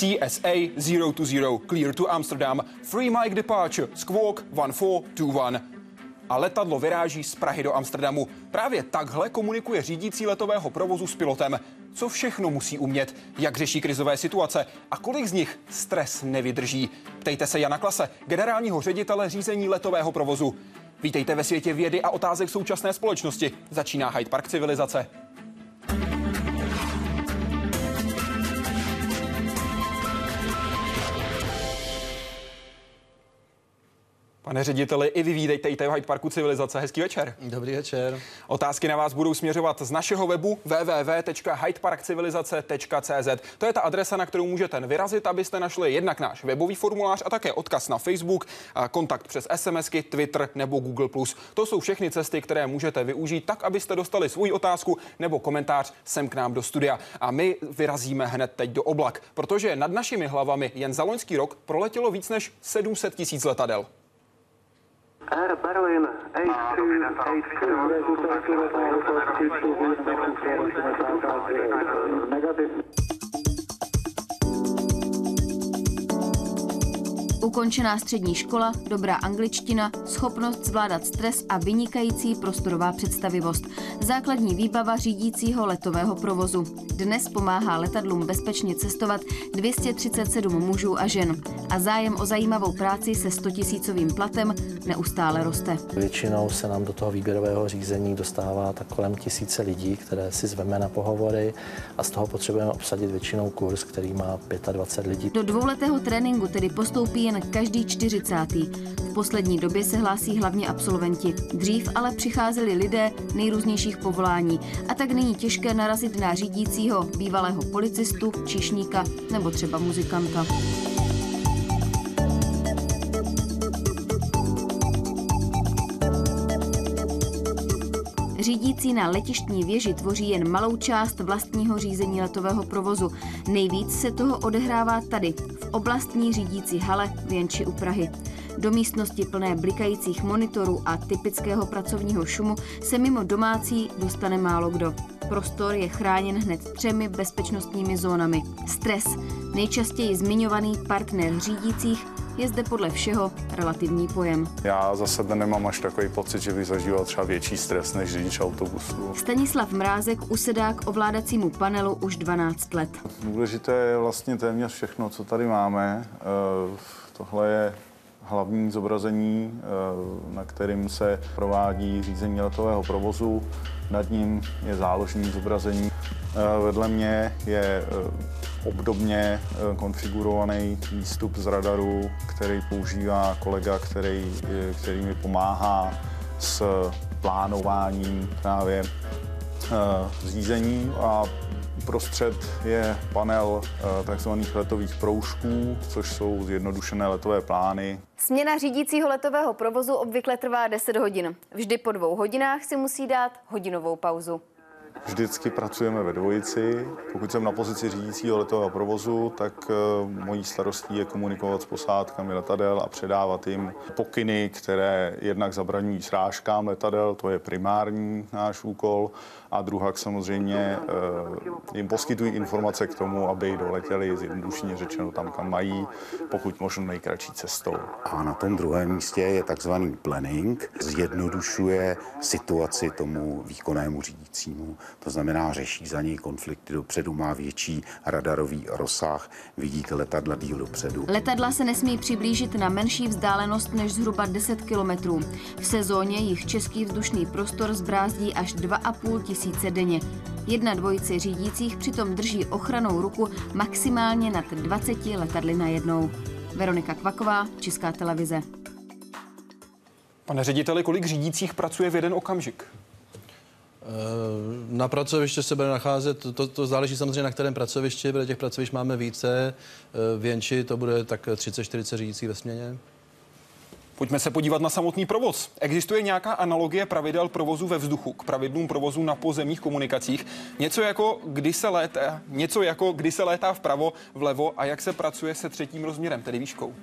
CSA 0 to 0, clear to Amsterdam, free mic departure, squawk 1421 a letadlo vyráží z Prahy do Amsterdamu. Právě takhle komunikuje řídící letového provozu s pilotem. Co všechno musí umět, jak řeší krizové situace a kolik z nich stres nevydrží. Ptejte se Jana Klase, generálního ředitele řízení letového provozu. Vítejte ve světě vědy a otázek současné společnosti. Začíná Hyde Park civilizace. Pane řediteli, i vy vítejte v Hyde Parku Civilizace. Hezký večer. Dobrý večer. Otázky na vás budou směřovat z našeho webu www.hydeparkcivilizace.cz. To je ta adresa, na kterou můžete vyrazit, abyste našli jednak náš webový formulář a také odkaz na Facebook, kontakt přes SMSky, Twitter nebo Google+. To jsou všechny cesty, které můžete využít tak, abyste dostali svou otázku nebo komentář sem k nám do studia. A my vyrazíme hned teď do oblak, protože nad našimi hlavami jen za loňský rok proletělo víc než 700 tisíc letadel. Ara Barlena, 8282 Ukončená střední škola, dobrá angličtina, schopnost zvládat stres a vynikající prostorová představivost. Základní výbava řídícího letového provozu. Dnes pomáhá letadlům bezpečně cestovat 237 mužů a žen. A zájem o zajímavou práci se 100 tisícovým platem neustále roste. Většinou se nám do toho výběrového řízení dostává tak kolem tisíce lidí, které si zveme na pohovory a z toho potřebujeme obsadit většinou kurz, který má 25 lidí. Do dvouletého tréninku tedy postoupí jen každý 40. V poslední době se hlásí hlavně absolventi. Dřív ale přicházeli lidé nejrůznějších povolání a tak není těžké narazit na řídícího bývalého policistu, číšníka nebo třeba muzikanta. Řídící na letištní věži tvoří jen malou část vlastního řízení letového provozu. Nejvíc se toho odehrává tady, v oblastní řídící hale v Jenči u Prahy. Do místnosti plné blikajících monitorů a typického pracovního šumu se mimo domácí dostane málo kdo. Prostor je chráněn hned třemi bezpečnostními zónami. Stres, nejčastěji zmiňovaný partner řídících, je zde podle všeho relativní pojem. Já za sebe nemám až takový pocit, že bych zažíval třeba větší stres než řidič autobusu. Stanislav Mrázek usedá k ovládacímu panelu už 12 let. Důležité je vlastně téměř všechno, co tady máme. Eh, tohle je hlavní zobrazení, eh, na kterým se provádí řízení letového provozu. Nad ním je záložní zobrazení. Eh, vedle mě je obdobně konfigurovaný výstup z radaru, který používá kolega, který, který mi pomáhá s plánováním právě řízení a Uprostřed je panel eh, tzv. letových proužků, což jsou zjednodušené letové plány. Směna řídícího letového provozu obvykle trvá 10 hodin. Vždy po dvou hodinách si musí dát hodinovou pauzu. Vždycky pracujeme ve dvojici. Pokud jsem na pozici řídícího letového provozu, tak uh, mojí starostí je komunikovat s posádkami letadel a předávat jim pokyny, které jednak zabraňují srážkám letadel, to je primární náš úkol, a druhak samozřejmě uh, jim poskytují informace k tomu, aby doletěli zjednodušeně řečeno tam, kam mají, pokud možno nejkratší cestou. A na tom druhém místě je takzvaný planning, zjednodušuje situaci tomu výkonnému řídícímu. To znamená, řeší za něj konflikty dopředu, má větší radarový rozsah, vidíte letadla díl dopředu. Letadla se nesmí přiblížit na menší vzdálenost než zhruba 10 kilometrů. V sezóně jich český vzdušný prostor zbrázdí až 2,5 tisíce denně. Jedna dvojice řídících přitom drží ochranou ruku maximálně nad 20 letadly na jednou. Veronika Kvaková, Česká televize. Pane řediteli, kolik řídících pracuje v jeden okamžik? Eh, na pracoviště se bude nacházet, to, to záleží samozřejmě na kterém pracovišti, protože těch pracovišť máme více. Eh, v Jenči to bude tak 30-40 řídících ve směně. Pojďme se podívat na samotný provoz. Existuje nějaká analogie pravidel provozu ve vzduchu k pravidlům provozu na pozemních komunikacích? Něco jako, kdy se létá, něco jako, kdy se létá vpravo, vlevo a jak se pracuje se třetím rozměrem, tedy výškou?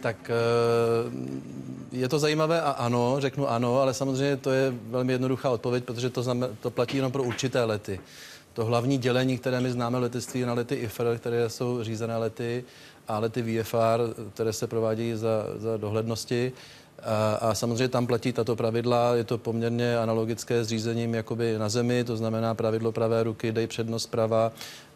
Tak eh, je to zajímavé a ano, řeknu ano, ale samozřejmě to je velmi jednoduchá odpověď, protože to, znamen, to platí jenom pro určité lety. To hlavní dělení, které my známe letectví, na lety IFR, které jsou řízené lety, a lety VFR, které se provádějí za, za dohlednosti. A, a samozřejmě tam platí tato pravidla, je to poměrně analogické s řízením jakoby na zemi, to znamená pravidlo pravé ruky, dej přednost prava.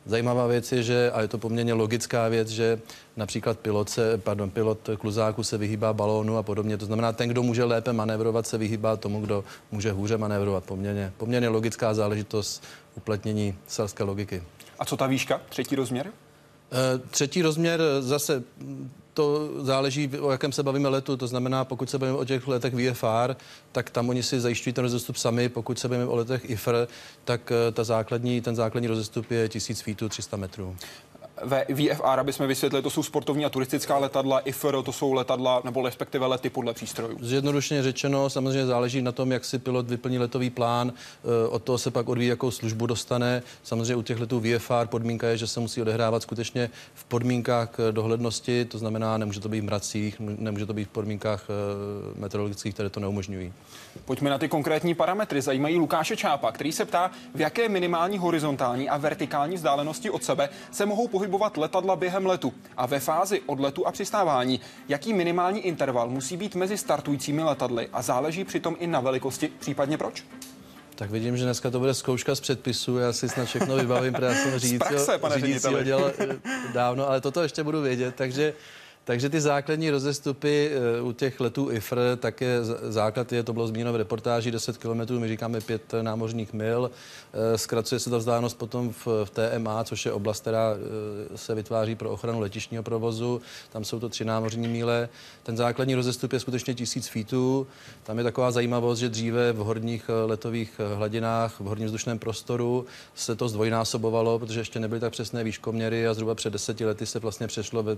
Zajímavá věc je, že, a je to poměrně logická věc, že například pilot, se, pardon, pilot kluzáku se vyhýbá balónu a podobně. To znamená, ten, kdo může lépe manévrovat, se vyhýbá tomu, kdo může hůře manévrovat. Poměrně, poměrně logická záležitost uplatnění selské logiky. A co ta výška, třetí rozměr? Eh, třetí rozměr eh, zase to záleží, o jakém se bavíme letu. To znamená, pokud se bavíme o těch letech VFR, tak tam oni si zajišťují ten rozestup sami. Pokud se bavíme o letech IFR, tak eh, ta základní, ten základní rozestup je 1000 feetů, 300 metrů. VFR, aby jsme vysvětlili, to jsou sportovní a turistická letadla, IFR to jsou letadla nebo respektive lety podle přístrojů. Zjednodušeně řečeno, samozřejmě záleží na tom, jak si pilot vyplní letový plán, eh, od toho se pak odvíjí, jakou službu dostane. Samozřejmě u těch letů VFR podmínka je, že se musí odehrávat skutečně v podmínkách eh, dohlednosti, to znamená, nemůže to být v mracích, nemůže to být v podmínkách eh, meteorologických, které to neumožňují. Pojďme na ty konkrétní parametry. Zajímají Lukáše Čápa, který se ptá, v jaké minimální horizontální a vertikální vzdálenosti od sebe se mohou pohybovat letadla během letu a ve fázi odletu a přistávání. Jaký minimální interval musí být mezi startujícími letadly a záleží přitom i na velikosti, případně proč? Tak vidím, že dneska to bude zkouška z předpisu, já si snad všechno vybavím, protože já jsem řídícího, řídícího dělal eh, dávno, ale toto ještě budu vědět, takže takže ty základní rozestupy eh, u těch letů IFR, tak je základ je, to bylo zmíněno v reportáži, 10 km, my říkáme 5 námořních mil. Eh, zkracuje se ta vzdálenost potom v, v TMA, což je oblast, která eh, se vytváří pro ochranu letišního provozu. Tam jsou to tři námořní míle. Ten základní rozestup je skutečně tisíc feetů. Tam je taková zajímavost, že dříve v horních letových hladinách, v horním vzdušném prostoru se to zdvojnásobovalo, protože ještě nebyly tak přesné výškoměry a zhruba před deseti lety se vlastně přešlo ve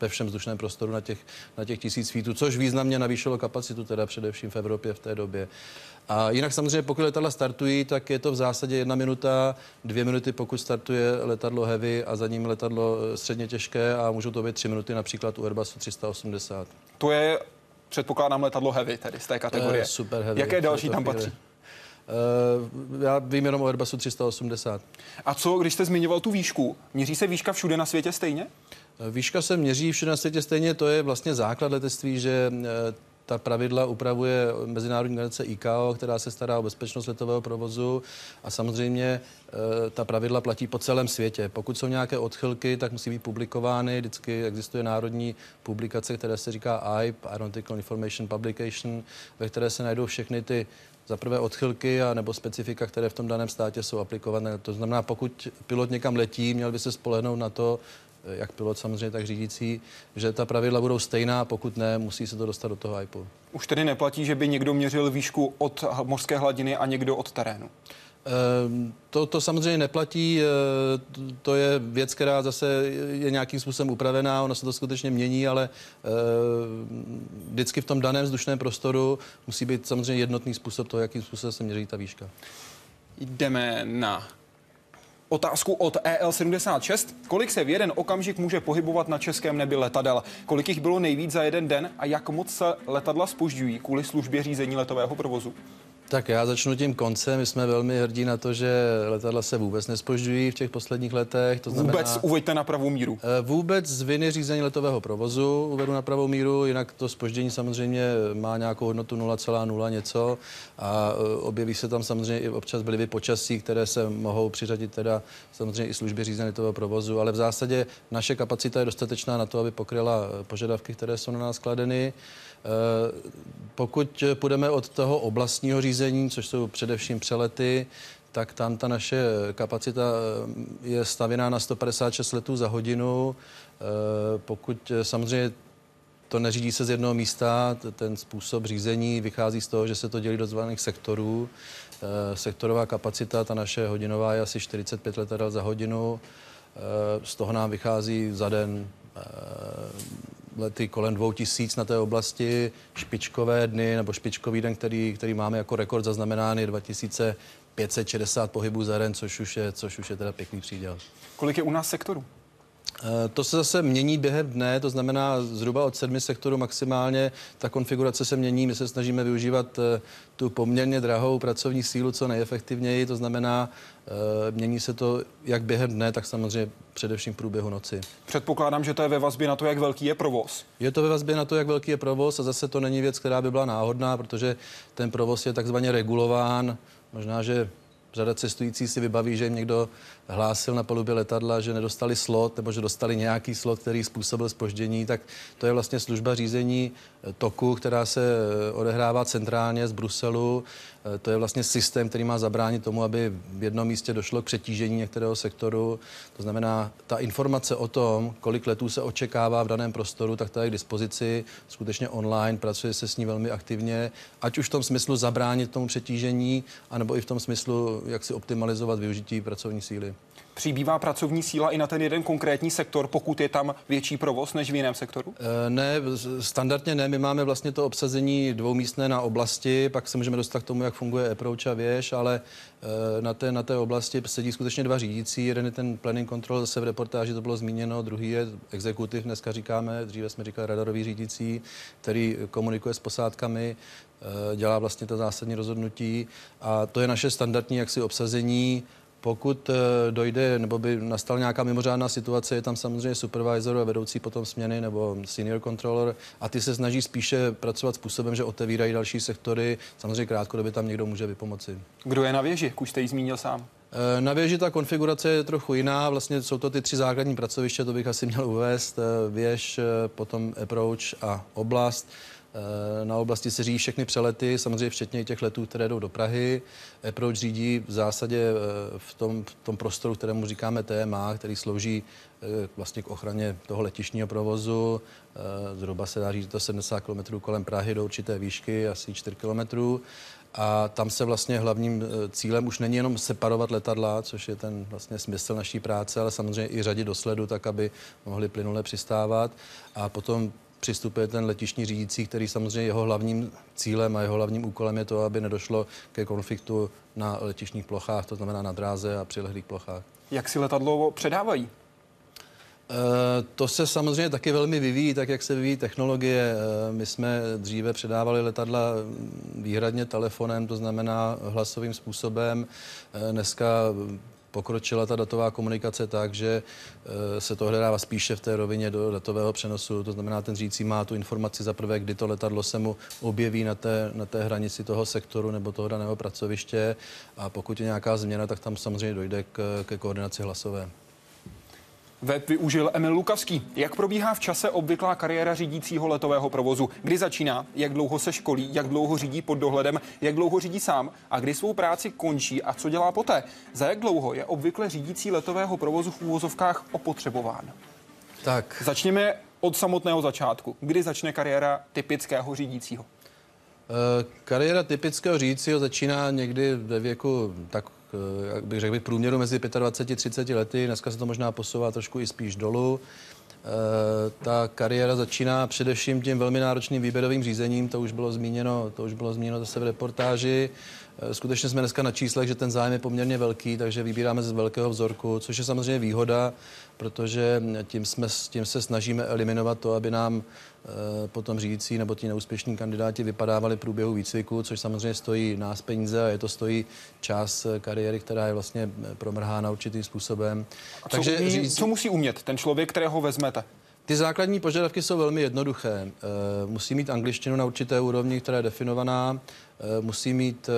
ve všem vzdušném prostoru na těch, na těch tisíc feetů, což významně navýšilo kapacitu, teda především v Evropě v té době. A jinak samozřejmě, pokud letadla startují, tak je to v zásadě jedna minuta, dvě minuty, pokud startuje letadlo heavy a za ním letadlo eh, středně těžké a můžou to být tři minuty například u Airbusu 380. To je, předpokládám, letadlo heavy, tedy z té kategorie. super heavy. Jaké další tam patří? Uh, já vím jenom o Airbusu 380. A co, když jste zmiňoval tu výšku? Měří se výška všude na světě stejně? Výška se měří všude na světě stejně, to je vlastně základ letectví, že eh, ta pravidla upravuje Mezinárodní organizace ICAO, která se stará o bezpečnost letového provozu a samozřejmě eh, ta pravidla platí po celém světě. Pokud jsou nějaké odchylky, tak musí být publikovány. Vždycky existuje národní publikace, které se říká AIP, Aeronautical Information Publication, ve které se najdou všechny ty za prvé odchylky a nebo specifika, které v tom daném státě jsou aplikované. To znamená, pokud pilot někam letí, měl by se spolehnout na to, jak pilot samozřejmě, tak řídící, že ta pravidla budou stejná, pokud ne, musí se to dostat do toho IPO. Už tedy neplatí, že by někdo měřil výšku od mořské hladiny a někdo od terénu? Ehm, to, to samozřejmě neplatí, eh, to je věc, která zase je nějakým způsobem upravená, ono se to skutečně mění, ale eh, vždycky v tom daném vzdušném prostoru musí být samozřejmě jednotný způsob toho, jakým způsobem se měří ta výška. Jdeme na Otázku od EL76. Kolik se v jeden okamžik může pohybovat na českém nebi letadel? Kolik jich bylo nejvíc za jeden den a jak moc se letadla spožďují kvůli službě řízení letového provozu? Tak já začnu tím koncem. My jsme velmi hrdí na to, že letadla se vůbec nespožďují v těch posledních letech. To znamená, vůbec uveďte na pravou míru. Eh, vůbec z viny řízení letového provozu uvedu na pravou míru, jinak to spoždění samozřejmě má nějakou hodnotu 0,0 něco a eh, objeví se tam samozřejmě i občas byly počasí, které se mohou přiřadit teda samozřejmě i služby řízení letového provozu, ale v zásadě naše kapacita je dostatečná na to, aby pokryla eh, požadavky, které jsou na nás kladeny. Eh, pokud půjdeme od toho oblastního řízení, což jsou především přelety, tak tam ta naše kapacita eh, je stavěná na 156 letů za hodinu. Eh, pokud samozřejmě to neřídí se z jednoho místa, ten způsob řízení vychází z toho, že se to dělí do zvaných sektorů. Sektorová kapacita, ta naše hodinová je asi 45 letadel za hodinu. Z toho nám vychází za den lety kolem dvou tisíc na té oblasti, špičkové dny nebo špičkový den, který, který máme jako rekord zaznamenány 2560 pohybů za den, což už je, což už je teda pěkný příděl. Kolik je u nás sektorů? Eh, to se zase mění během dne, to znamená zhruba od sedmi sektorů maximálně. Ta konfigurace se mění, my se snažíme využívat eh, tu poměrně drahou pracovní sílu co nejefektivněji, to znamená, eh, mění se to jak během dne, tak samozřejmě především v průběhu noci. Předpokládám, že to je ve vazbě na to, jak velký je provoz. Je to ve vazbě na to, jak velký je provoz a zase to není věc, která by byla náhodná, protože ten provoz je takzvaně regulován. Možná, že řada cestující si vybaví, že jim někdo hlásil na palubě letadla, že nedostali slot nebo že dostali nějaký slot, který způsobil spoždění, tak to je vlastně služba řízení eh, toku, která se eh, odehrává centrálně z Bruselu. Eh, to je vlastně systém, který má zabránit tomu, aby v jednom místě došlo k přetížení některého sektoru. To znamená, ta informace o tom, kolik letů se očekává v daném prostoru, tak ta je k dispozici skutečně online, pracuje se s ní velmi aktivně, ať už v tom smyslu zabránit tomu přetížení, anebo i v tom smyslu, jak si optimalizovat využití pracovní síly přibývá pracovní síla i na ten jeden konkrétní sektor, pokud je tam větší provoz než v jiném sektoru? Eh, ne, standardně ne. My máme vlastně to obsazení dvoumístné na oblasti, pak se můžeme dostat k tomu, jak funguje approach a věž, ale eh, na té, na té oblasti sedí skutečně dva řídící. Jeden je ten planning control, zase v reportáži to bylo zmíněno, druhý je exekutiv, dneska říkáme, dříve jsme říkali radarový řídící, který komunikuje s posádkami, eh, dělá vlastně to zásadní rozhodnutí a to je naše standardní jaksi obsazení pokud eh, dojde nebo by nastala nějaká mimořádná situace, je tam samozřejmě supervisor a vedoucí potom směny nebo senior controller a ty se snaží spíše pracovat způsobem, že otevírají další sektory. Samozřejmě krátkodobě tam někdo může vypomoci. Kdo je na věži? Už jste ji zmínil sám. Eh, na věži ta konfigurace je trochu jiná. Vlastně jsou to ty tři základní pracoviště, to bych asi měl uvést. Eh, věž, potom approach a oblast. Eh, na oblasti se řídí všechny přelety, samozřejmě včetně těch letů, které jdou do Prahy. Approach řídí v zásadě eh, v tom, v tom prostoru, kterému říkáme TMA, který slouží eh, vlastně k ochraně toho letišního provozu. Zhruba se dá říct, to 70 km kolem Prahy do určité výšky, asi 4 km. A tam se vlastně hlavním cílem už není jenom separovat letadla, což je ten vlastně smysl naší práce, ale samozřejmě i řadit do sledu, tak aby mohli plynule přistávat. A potom přistupuje ten letišní řídící, který samozřejmě jeho hlavním cílem a jeho hlavním úkolem je to, aby nedošlo ke konfliktu na letišních plochách, to znamená na dráze a přilehlých plochách. Jak si letadlo předávají? Eh, to se samozřejmě taky velmi vyvíjí, tak jak se vyvíjí technologie. Eh, my jsme dříve předávali letadla výhradně telefonem, to znamená hlasovým způsobem. Eh, dneska pokročila ta datová komunikace tak, že eh, se to odehrává spíše v té rovině do datového přenosu. To znamená, ten řídící má tu informaci za prvé, kdy to letadlo se mu objeví na té, na té hranici toho sektoru nebo toho daného pracoviště a pokud je nějaká změna, tak tam samozřejmě dojde k, ke koordinaci hlasové. Web využil Emil Lukavský. Jak probíhá v čase obvyklá kariéra řídícího letového provozu? Kdy začíná? Jak dlouho se školí? Jak dlouho řídí pod dohledem? Jak dlouho řídí sám? A kdy svou práci končí? A co dělá poté? Za jak dlouho je obvykle řídící letového provozu v úvozovkách opotřebován? Tak. Začněme od samotného začátku. Kdy začne kariéra typického řídícího? Eh, kariéra typického řídícího začíná někdy ve věku tak jak bych řekl, bych průměru mezi 25 a 30 lety. Dneska se to možná posouvá trošku i spíš dolů. Eh, ta kariéra začíná především tím velmi náročným výběrovým řízením, to už bylo zmíněno, to už bylo zmíněno zase v reportáži. Eh, skutečně jsme dneska na číslech, že ten zájem je poměrně velký, takže vybíráme z velkého vzorku, což je samozřejmě výhoda, protože tím, jsme, tím se snažíme eliminovat to, aby nám Eh, potom řídící nebo ti neúspěšní kandidáti vypadávali v průběhu výcviku, což samozřejmě stojí nás peníze a je to stojí čas eh, kariéry, která je vlastně eh, promrhána určitým způsobem. A co, Takže umí, řídící... co musí umět ten člověk, kterého vezmete? Ty základní požadavky jsou velmi jednoduché. Musí mít angličtinu na určité úrovni, která je definovaná. Eh, musí mít eh,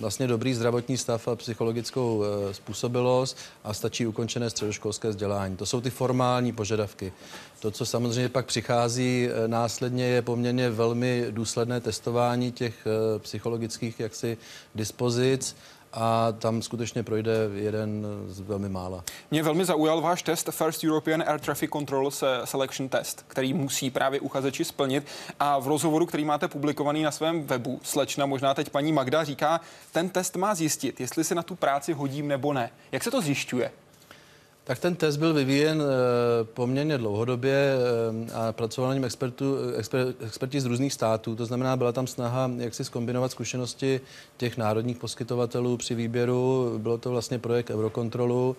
vlastně dobrý zdravotní stav a psychologickou eh, způsobilost a stačí ukončené středoškolské vzdělání. To jsou ty formální požadavky. To, co samozřejmě pak přichází následně, je poměrně velmi důsledné testování těch psychologických jaksi dispozic a tam skutečně projde jeden z velmi mála. Mě velmi zaujal váš test First European Air Traffic Control Selection Test, který musí právě uchazeči splnit a v rozhovoru, který máte publikovaný na svém webu, slečna, možná teď paní Magda říká, ten test má zjistit, jestli se na tu práci hodím nebo ne. Jak se to zjišťuje? Tak ten test byl vyvíjen e, poměrně dlouhodobě e, a pracoval na něm expertu, exper, experti z různých států. To znamená, byla tam snaha, jak si skombinovat zkušenosti těch národních poskytovatelů při výběru. Bylo to vlastně projekt Eurokontrolu.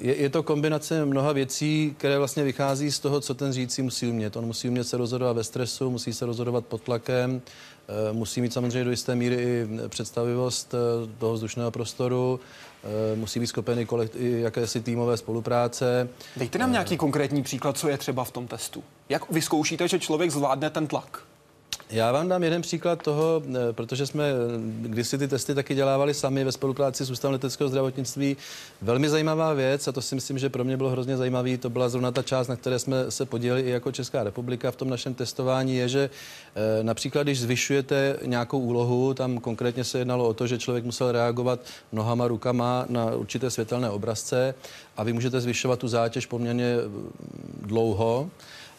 Je, je to kombinace mnoha věcí, které vlastně vychází z toho, co ten řídící musí umět. On musí umět se rozhodovat ve stresu, musí se rozhodovat pod tlakem, musí mít samozřejmě do jisté míry i představivost toho vzdušného prostoru, musí být schopen i, kolekt, i jakési týmové spolupráce. Dejte nám nějaký konkrétní příklad, co je třeba v tom testu. Jak vyzkoušíte, že člověk zvládne ten tlak? Já vám dám jeden příklad toho, eh, protože jsme eh, kdysi ty testy taky dělávali sami ve spolupráci s Ústavem leteckého zdravotnictví. Velmi zajímavá věc, a to si myslím, že pro mě bylo hrozně zajímavý, to byla zrovna ta část, na které jsme se podělili i jako Česká republika v tom našem testování, je, že eh, například, když zvyšujete nějakou úlohu, tam konkrétně se jednalo o to, že člověk musel reagovat nohama, rukama na určité světelné obrazce a vy můžete zvyšovat tu zátěž poměrně dlouho.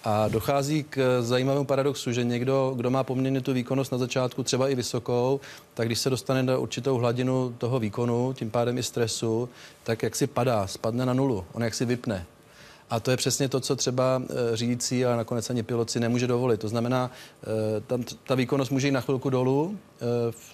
A dochází k zajímavému paradoxu, že někdo, kdo má poměrně tu výkonnost na začátku třeba i vysokou, tak když se dostane na určitou hladinu toho výkonu, tím pádem i stresu, tak jak si padá, spadne na nulu, on jak si vypne. A to je přesně to, co třeba e, řídící a nakonec ani pilot si nemůže dovolit. To znamená, e, tam ta výkonnost může jít na chvilku dolů,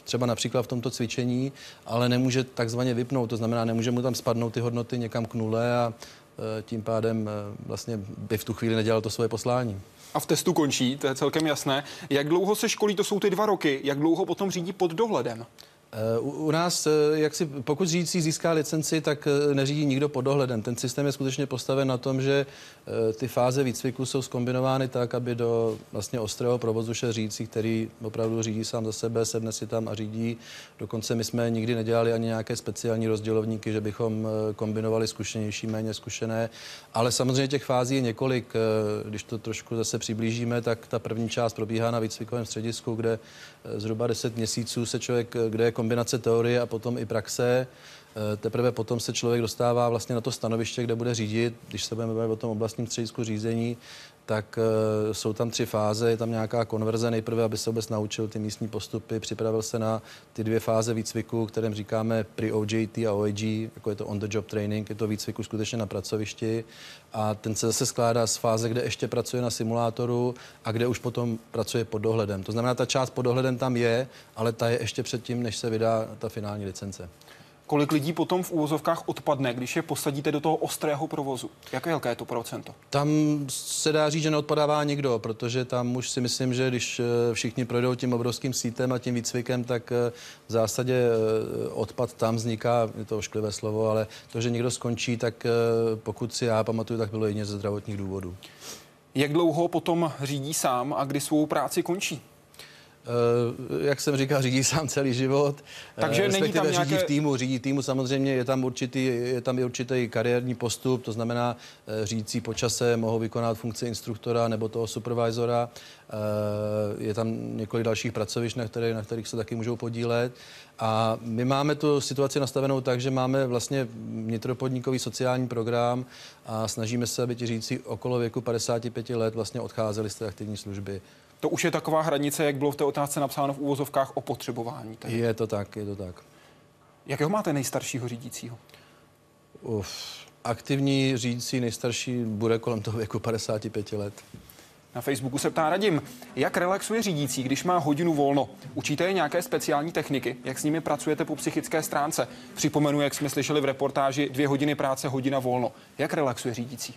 třeba například v tomto cvičení, ale nemůže takzvaně vypnout. To znamená, nemůže mu tam spadnout ty hodnoty někam k nule a Eh, tím pádem eh, vlastně by v tu chvíli nedělal to svoje poslání. A v testu končí, to je celkem jasné. Jak dlouho se školí, to jsou ty dva roky, jak dlouho potom řídí pod dohledem? Eh, u, u nás, eh, jak si, pokud řídící získá licenci, tak eh, neřídí nikdo pod dohledem. Ten systém je skutečně postaven na tom, že ty fáze výcviku jsou skombinovány tak, aby do vlastně ostrého provozu šel řídící, který opravdu řídí sám za sebe, sedne si tam a řídí. Dokonce my jsme nikdy nedělali ani nějaké speciální rozdělovníky, že bychom kombinovali zkušenější, méně zkušené. Ale samozřejmě těch fází je několik. Když to trošku zase přiblížíme, tak ta první část probíhá na výcvikovém středisku, kde zhruba 10 měsíců se člověk, kde je kombinace teorie a potom i praxe. Eh, teprve potom se člověk dostává vlastně na to stanoviště, kde bude řídit. Když se budeme bavit o tom oblastním středisku řízení, tak uh, jsou tam tři fáze. Je tam nějaká konverze. Nejprve, aby se vůbec naučil ty místní postupy, připravil se na ty dvě fáze výcviku, kterým říkáme pri OJT a OAG, jako je to on the job training, je to výcviku skutečně na pracovišti. A ten se zase skládá z fáze, kde ještě pracuje na simulátoru a kde už potom pracuje pod dohledem. To znamená, ta část pod dohledem tam je, ale ta je ještě předtím, než se vydá ta finální licence. Kolik lidí potom v úvozovkách odpadne, když je posadíte do toho ostrého provozu? Jaké velké je to procento? Tam se dá říct, že neodpadává nikdo, protože tam už si myslím, že když eh, všichni projdou tím obrovským sítem a tím výcvikem, tak eh, v zásadě eh, odpad tam vzniká, je to ošklivé slovo, ale to, že někdo skončí, tak pokud si já pamatuju, tak bylo jině ze zdravotních důvodů. Jak dlouho potom řídí sám a kdy svou práci končí? Eh, jak jsem říkal, řídí sám celý život. Takže uh, není tam nějaké... řídí v týmu, řídí týmu samozřejmě, je tam určitý, je tam i určitý kariérní postup, to znamená, uh, řídící po čase mohou vykonat funkci instruktora nebo toho supervisora. Je tam několik dalších pracovišť, na, které, na kterých se taky můžou podílet. A my máme tu situaci nastavenou tak, že máme vlastně vnitropodnikový sociální program a snažíme se, aby ti řídící okolo věku 55 let vlastně odcházeli z té aktivní služby. To už je taková hranice, jak bylo v té otázce napsáno v úvozovkách o potřebování. Tedy. Je to tak, je to tak. Jakého máte nejstaršího řídícího? Uf, aktivní řídící nejstarší bude kolem toho věku 55 let. Na Facebooku se ptá Radim, jak relaxuje řídící, když má hodinu volno? Učíte je nějaké speciální techniky? Jak s nimi pracujete po psychické stránce? Připomenu, jak jsme slyšeli v reportáži, dvě hodiny práce, hodina volno. Jak relaxuje řídící?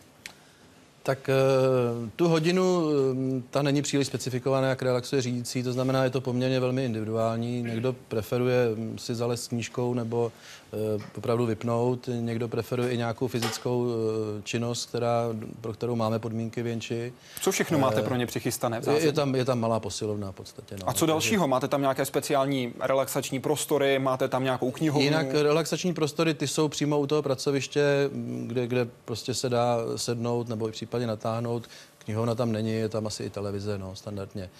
Tak eh, tu hodinu, eh, ta není příliš specifikovaná, jak relaxuje řídící, to znamená, je to poměrně velmi individuální. Někdo preferuje hm, si zalez knížkou nebo opravdu vypnout. Někdo preferuje i nějakou fyzickou eh, činnost, která, pro kterou máme podmínky věnči. Co všechno máte eh, pro ně přichystané? Je, je, tam, je tam malá posilovna v podstatě. No. A co dalšího? Máte tam nějaké speciální relaxační prostory? Máte tam nějakou knihu? Jinak relaxační prostory, ty jsou přímo u toho pracoviště, kde, kde prostě se dá sednout nebo i případně natáhnout. Knihovna tam není, je tam asi i televize, no, standardně.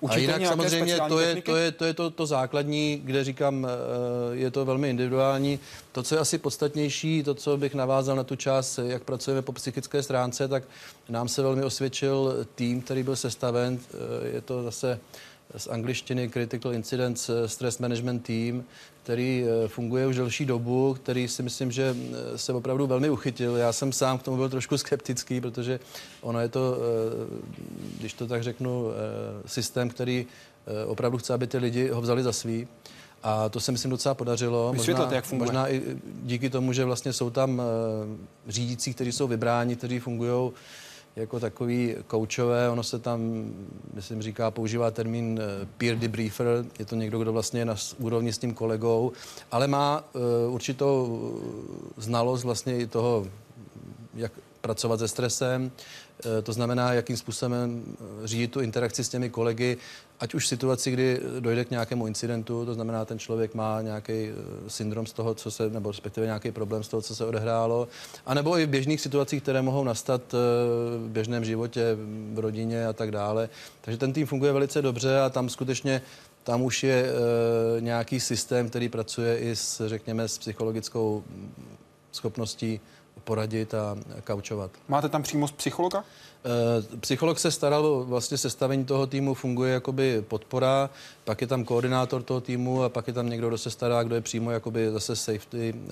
Učíte a jinak samozřejmě to je, to je, to je to, to základní, kde říkám, eh, je to velmi individuální. To, co je asi podstatnější, to, co bych navázal na tu část, jak pracujeme po psychické stránce, tak nám se velmi osvědčil tým, který byl sestaven. Eh, je to zase z angličtiny Critical Incidents eh, Stress Management Team, který eh, funguje už delší dobu, který si myslím, že eh, se opravdu velmi uchytil. Já jsem sám k tomu byl trošku skeptický, protože ono je to, když to tak řeknu, systém, který opravdu chce, aby ty lidi ho vzali za svý. A to se myslím docela podařilo. Vysvětlete, jak funguje. Možná i díky tomu, že vlastně jsou tam řídící, kteří jsou vybráni, kteří fungují jako takový koučové, ono se tam, myslím, říká, používá termín eh, peer debriefer, je to někdo, kdo vlastně je na úrovni s tím kolegou, ale má uh, určitou znalost vlastně i toho, jak pracovat se stresem, Eh, to znamená, jakým způsobem eh, řídit tu interakci s těmi kolegy, ať už v situaci, kdy dojde k nějakému incidentu, to znamená, ten člověk má nějaký eh, syndrom z toho, co se, nebo respektive nějaký problém z toho, co se odehrálo, anebo i v běžných situacích, které mohou nastat v běžném životě, v rodině a tak dále. Takže ten tým funguje velice dobře a tam skutečně tam už je e, nějaký systém, který pracuje i s, řekněme, s psychologickou schopností poradit a kaučovat. Máte tam přímo z psychologa? E, psycholog se staral vlastně sestavení toho týmu, funguje jakoby podpora, pak je tam koordinátor toho týmu a pak je tam někdo, kdo se stará, kdo je přímo jakoby zase safety uh,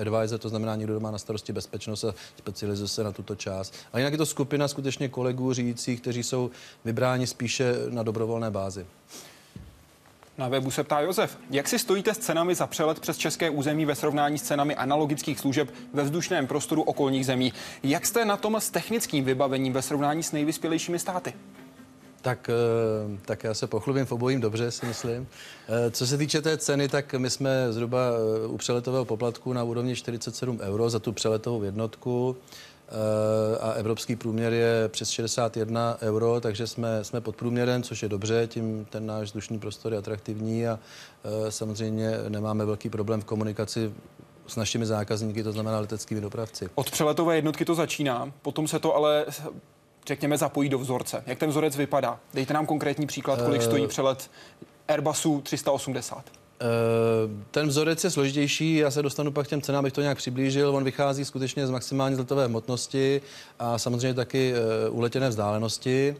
advisor, to znamená někdo, kdo má na starosti bezpečnost a specializuje se na tuto část. A jinak je to skupina skutečně kolegů řídících, kteří jsou vybráni spíše na dobrovolné bázi. Na webu se ptá Josef, jak si stojíte s cenami za přelet přes české území ve srovnání s cenami analogických služeb ve vzdušném prostoru okolních zemí? Jak jste na tom s technickým vybavením ve srovnání s nejvyspělejšími státy? Tak, eh, tak já se pochlubím v obojím dobře, si myslím. Eh, co se týče té ceny, tak my jsme zhruba eh, u přeletového poplatku na úrovni 47 euro za tu přeletovou jednotku. Eh, a evropský průměr je přes 61 euro, takže jsme, jsme pod průměrem, což je dobře, tím ten náš vzdušný prostor je atraktivní a eh, samozřejmě nemáme velký problém v komunikaci s našimi zákazníky, to znamená leteckými dopravci. Od přeletové jednotky to začíná, potom se to ale řekněme zapojí do vzorce. Jak ten vzorec vypadá? Dejte nám konkrétní příklad, kolik stojí eh, přelet Airbusu 380. Eh, ten vzorec je složitější, já se dostanu pak k těm cenám, abych to nějak přiblížil. On vychází skutečně z maximální zletové hmotnosti a samozřejmě taky eh, uletěné vzdálenosti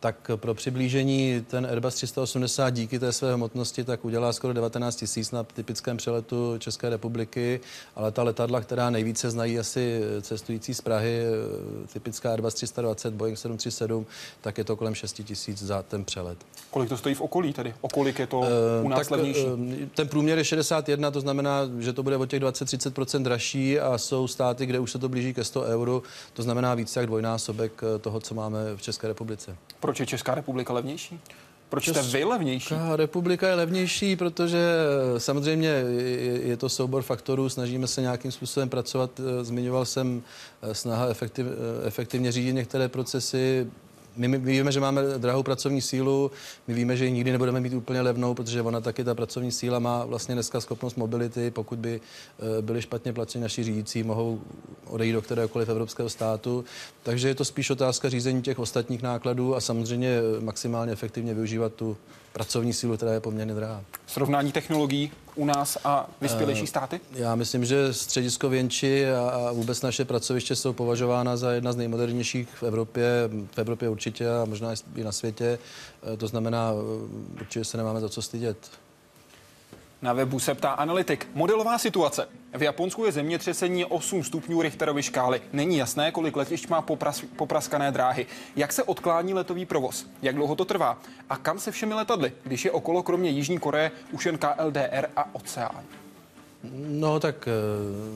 tak pro přiblížení ten Airbus 380 díky té své hmotnosti tak udělá skoro 19 tisíc na typickém přeletu České republiky, ale ta letadla, která nejvíce znají asi cestující z Prahy, typická Airbus 320, Boeing 737, tak je to kolem 6 tisíc za ten přelet. Kolik to stojí v okolí tedy? O kolik je to u nás tak, levnější? Uh, ten průměr je 61, to znamená, že to bude o těch 20-30% dražší a jsou státy, kde už se to blíží ke 100 euro, to znamená více jak dvojnásobek toho, co máme v České republice. Proč je Česká republika levnější? Proč jste vy levnější? Česká republika je levnější, protože eh, samozřejmě je to soubor faktorů, snažíme se nějakým způsobem pracovat. Eh, zmiňoval jsem eh, snaha efektiv, efektivně řídit některé procesy, my, my víme, že máme drahou pracovní sílu, my víme, že ji nikdy nebudeme mít úplně levnou, protože ona taky ta pracovní síla má vlastně dneska schopnost mobility. Pokud by eh, byli špatně placeni naši řídící, mohou odejít do kteréhokoliv evropského státu. Takže je to spíš otázka řízení těch ostatních nákladů a samozřejmě eh, maximálně efektivně využívat tu pracovní sílu, která je poměrně drahá. Srovnání technologií u nás a vyspělejší eh, státy? Já myslím, že středisko Věnči a vůbec naše pracoviště jsou považována za jedna z nejmodernějších v Evropě, v Evropě určitě a možná i na světě. Eh, to znamená, eh, určitě se nemáme za co stydět. Na webu se ptá analytik. Modelová situace. V Japonsku je zemětřesení 8 stupňů Richterovy škály. Není jasné, kolik letišť má popras, popraskané dráhy. Jak se odklání letový provoz? Jak dlouho to trvá? A kam se všemi letadly, když je okolo kromě Jižní Koreje už jen KLDR a oceán? No tak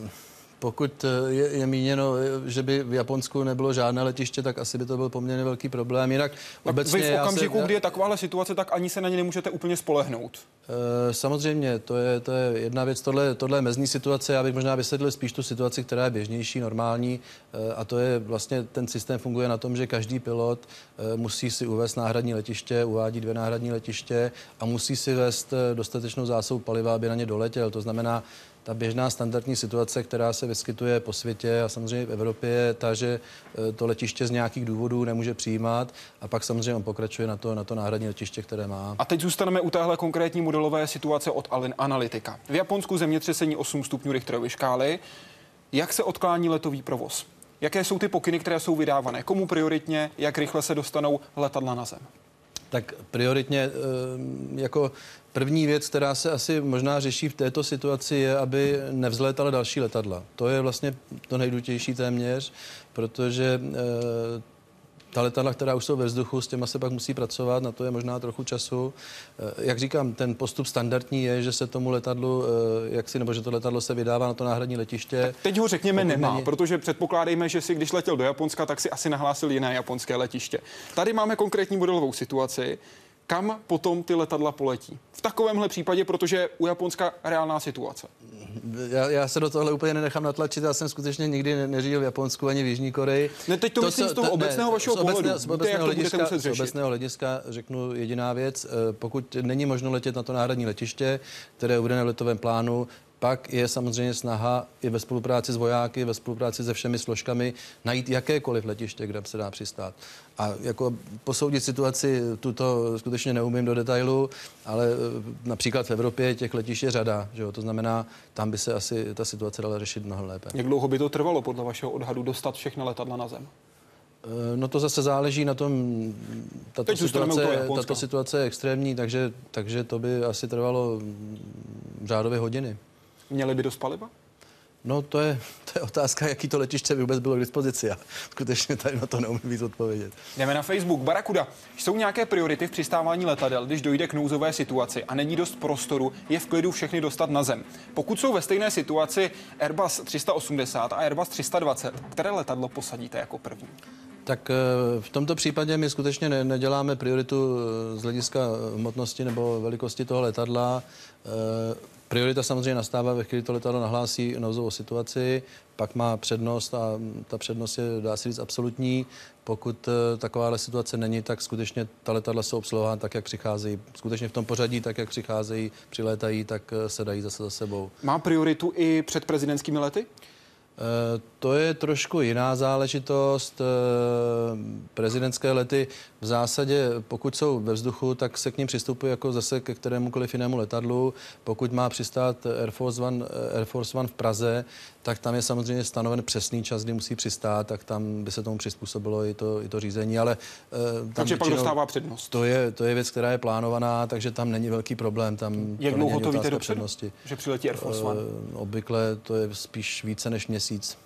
uh pokud eh, je, je míněno, eh, že by v Japonsku nebylo žádné letiště, tak asi by to byl poměrně velký problém. Jinak tak obecně vy v okamžiku, se, kdy je takováhle situace, tak ani se na ně nemůžete úplně spolehnout. E, samozřejmě, to je, to je jedna věc. Tohle, tohle je mezní situace. Já bych možná vysvětlil spíš tu situaci, která je běžnější, normální. E, a to je vlastně ten systém funguje na tom, že každý pilot e, musí si uvést náhradní letiště, uvádí dvě náhradní letiště a musí si vést dostatečnou zásobu paliva, aby na ně doletěl. To znamená, ta běžná standardní situace, která se vyskytuje po světě a samozřejmě v Evropě, je ta, že e, to letiště z nějakých důvodů nemůže přijímat a pak samozřejmě on pokračuje na to, na to náhradní letiště, které má. A teď zůstaneme u téhle konkrétní modelové situace od Alin Analytica. V Japonsku zemětřesení 8 stupňů Richterovy škály. Jak se odklání letový provoz? Jaké jsou ty pokyny, které jsou vydávané? Komu prioritně, jak rychle se dostanou letadla na zem? Tak prioritně e, jako První věc, která se asi možná řeší v této situaci, je, aby nevzlétala další letadla. To je vlastně to nejdůležitější téměř, protože e, ta letadla, která už jsou ve vzduchu, s těma se pak musí pracovat, na to je možná trochu času. Eh, jak říkám, ten postup standardní je, že se tomu letadlu, eh, jak si, nebo že to letadlo se vydává na to náhradní letiště. Tak teď ho řekněme nemá, není... protože předpokládejme, že si když letěl do Japonska, tak si asi nahlásil jiné japonské letiště. Tady máme konkrétní modelovou situaci, kam potom ty letadla poletí. V takovémhle případě, protože u Japonska reálná situace. Já, já se do tohle úplně nenechám natlačit, já jsem skutečně nikdy ne, neřídil v Japonsku ani v Jižní Koreji. Ne, teď to, to myslím z toho obecného ne, vašeho z obecného, pohledu. Z obecného, hlediska, z obecného hlediska řeknu jediná věc. Eh, pokud není možno letět na to náhradní letiště, které je uvedené v letovém plánu, pak je samozřejmě snaha i ve spolupráci s vojáky, ve spolupráci se všemi složkami najít jakékoliv letiště, kde se dá přistát. A jako posoudit situaci, tuto skutečně neumím do detailu, ale eh, například v Evropě těch letišť je řada, že jo? to znamená, tam by se asi ta situace dala řešit mnohem lépe. Jak dlouho by to trvalo podle vašeho odhadu dostat všechny letadla na zem? Eh, no to zase záleží na tom, tato, situace, tato situace je extrémní, takže, takže to by asi trvalo řádově hodiny. Měli by dost paliva? No to je, to je otázka, jaký to letiště by vůbec bylo k dispozici. Já skutečně tady na to neumím víc odpovědět. Jdeme na Facebook. Barakuda, jsou nějaké priority v přistávání letadel, když dojde k nouzové situaci a není dost prostoru, je v klidu všechny dostat na zem. Pokud jsou ve stejné situaci Airbus 380 a Airbus 320, které letadlo posadíte jako první? Tak eh, v tomto případě my skutečně ne, neděláme prioritu eh, z hlediska hmotnosti nebo velikosti toho letadla. Priorita samozřejmě nastává ve chvíli, to letadlo nahlásí nouzovou situaci, pak má přednost a ta přednost je, dá se říct, absolutní. Pokud eh, takováhle situace není, tak skutečně ta letadla jsou obsluhována tak, jak přicházejí. Skutečně v tom pořadí, tak, jak přicházejí, přilétají, tak eh, se dají zase za sebou. Má prioritu i před prezidentskými lety? Eh, to je trošku jiná záležitost. Prezidentské lety v zásadě, pokud jsou ve vzduchu, tak se k ním přistupuje jako zase ke kterémukoliv jinému letadlu. Pokud má přistát Air Force One, eh, Air Force One v Praze, tak tam je samozřejmě stanoven přesný čas, kdy musí přistát, tak tam by se tomu přizpůsobilo i to, i to řízení. Ale tam takže pak dostává přednost. To je, to je věc, která je plánovaná, takže tam není velký problém. Tam Jak dlouho to víte dopředu, že přiletí Air Force One? Obvykle to je spíš více než měsíc.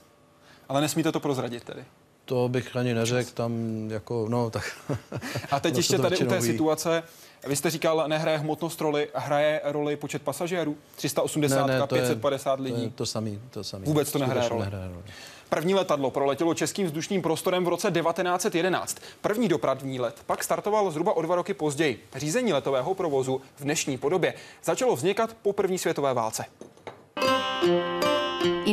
Ale nesmíte to prozradit tedy? To bych ani neřekl, tam jako, no tak. A teď ještě tady u té ví. situace, vy jste říkal, nehraje hmotnost roli, hraje roli počet pasažérů? 380, ne, ne, 550 je, lidí? To, je to samý, to samý. Vůbec to nehraje roli. nehraje roli. První letadlo proletělo českým vzdušním prostorem v roce 1911. První dopravní let pak startoval zhruba o dva roky později. Řízení letového provozu v dnešní podobě začalo vznikat po první světové válce.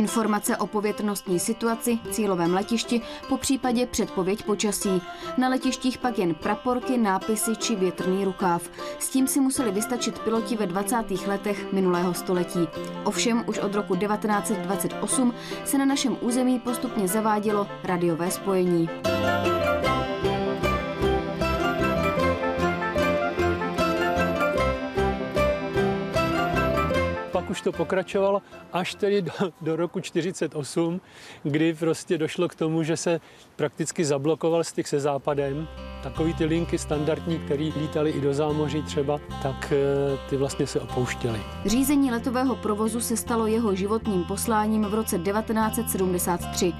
Informace o povětrnostní situaci, cílovém letišti, po případě předpověď počasí. Na letištích pak jen praporky, nápisy či větrný rukáv. S tím si museli vystačit piloti ve 20. letech minulého století. Ovšem už od roku 1928 se na našem území postupně zavádělo radiové spojení. Už to pokračovalo až tedy do, do roku 48, kdy prostě došlo k tomu, že se prakticky zablokoval styk se západem. Takový ty linky standardní, které lítaly i do zámoří třeba, tak eh, ty vlastně se opouštěly. Řízení letového provozu se stalo jeho životním posláním v roce 1973.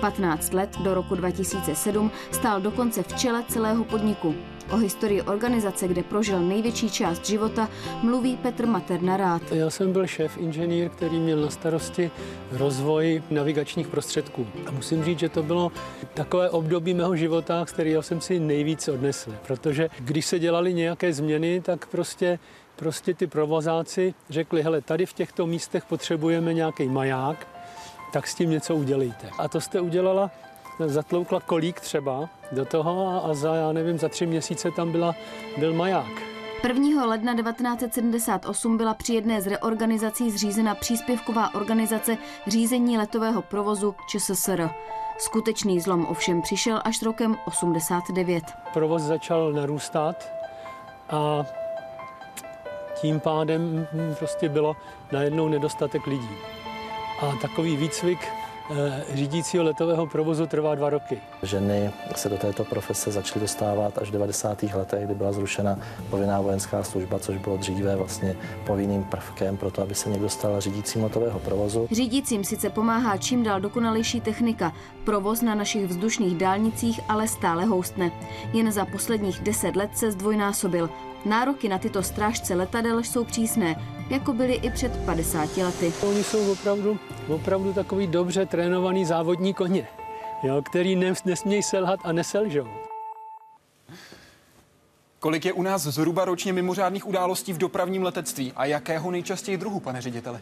15 let do roku 2007 stál dokonce v čele celého podniku. O historii organizace, kde prožil největší část života, mluví Petr Materna rád. Já jsem byl šéf inženýr, který měl na starosti rozvoj navigačních prostředků. A musím říct, že to bylo takové období mého života, z kterého jsem si nejvíc odnesl. Protože když se dělaly nějaké změny, tak prostě prostě ty provozáci řekli, hele, tady v těchto místech potřebujeme nějaký maják, tak s tím něco udělejte. A to jste udělala zatloukla kolík třeba do toho a za, já nevím, za tři měsíce tam byla, byl maják. 1. ledna 1978 byla při jedné z reorganizací zřízena příspěvková organizace řízení letového provozu ČSSR. Skutečný zlom ovšem přišel až rokem 89. Provoz začal narůstat a tím pádem prostě bylo najednou nedostatek lidí. A takový výcvik řídícího letového provozu trvá dva roky. Ženy se do této profese začaly dostávat až v 90. letech, kdy byla zrušena povinná vojenská služba, což bylo dříve vlastně povinným prvkem pro to, aby se někdo stal řídícím letového provozu. Řídícím sice pomáhá čím dál dokonalejší technika. Provoz na našich vzdušných dálnicích ale stále houstne. Jen za posledních deset let se zdvojnásobil. Nároky na tyto strážce letadel jsou přísné, jako byly i před 50 lety. Oni jsou opravdu, opravdu takový dobře trénovaný závodní koně, jo, který nesmějí selhat a neselžou. Kolik je u nás zhruba ročně mimořádných událostí v dopravním letectví a jakého nejčastěji druhu, pane řediteli?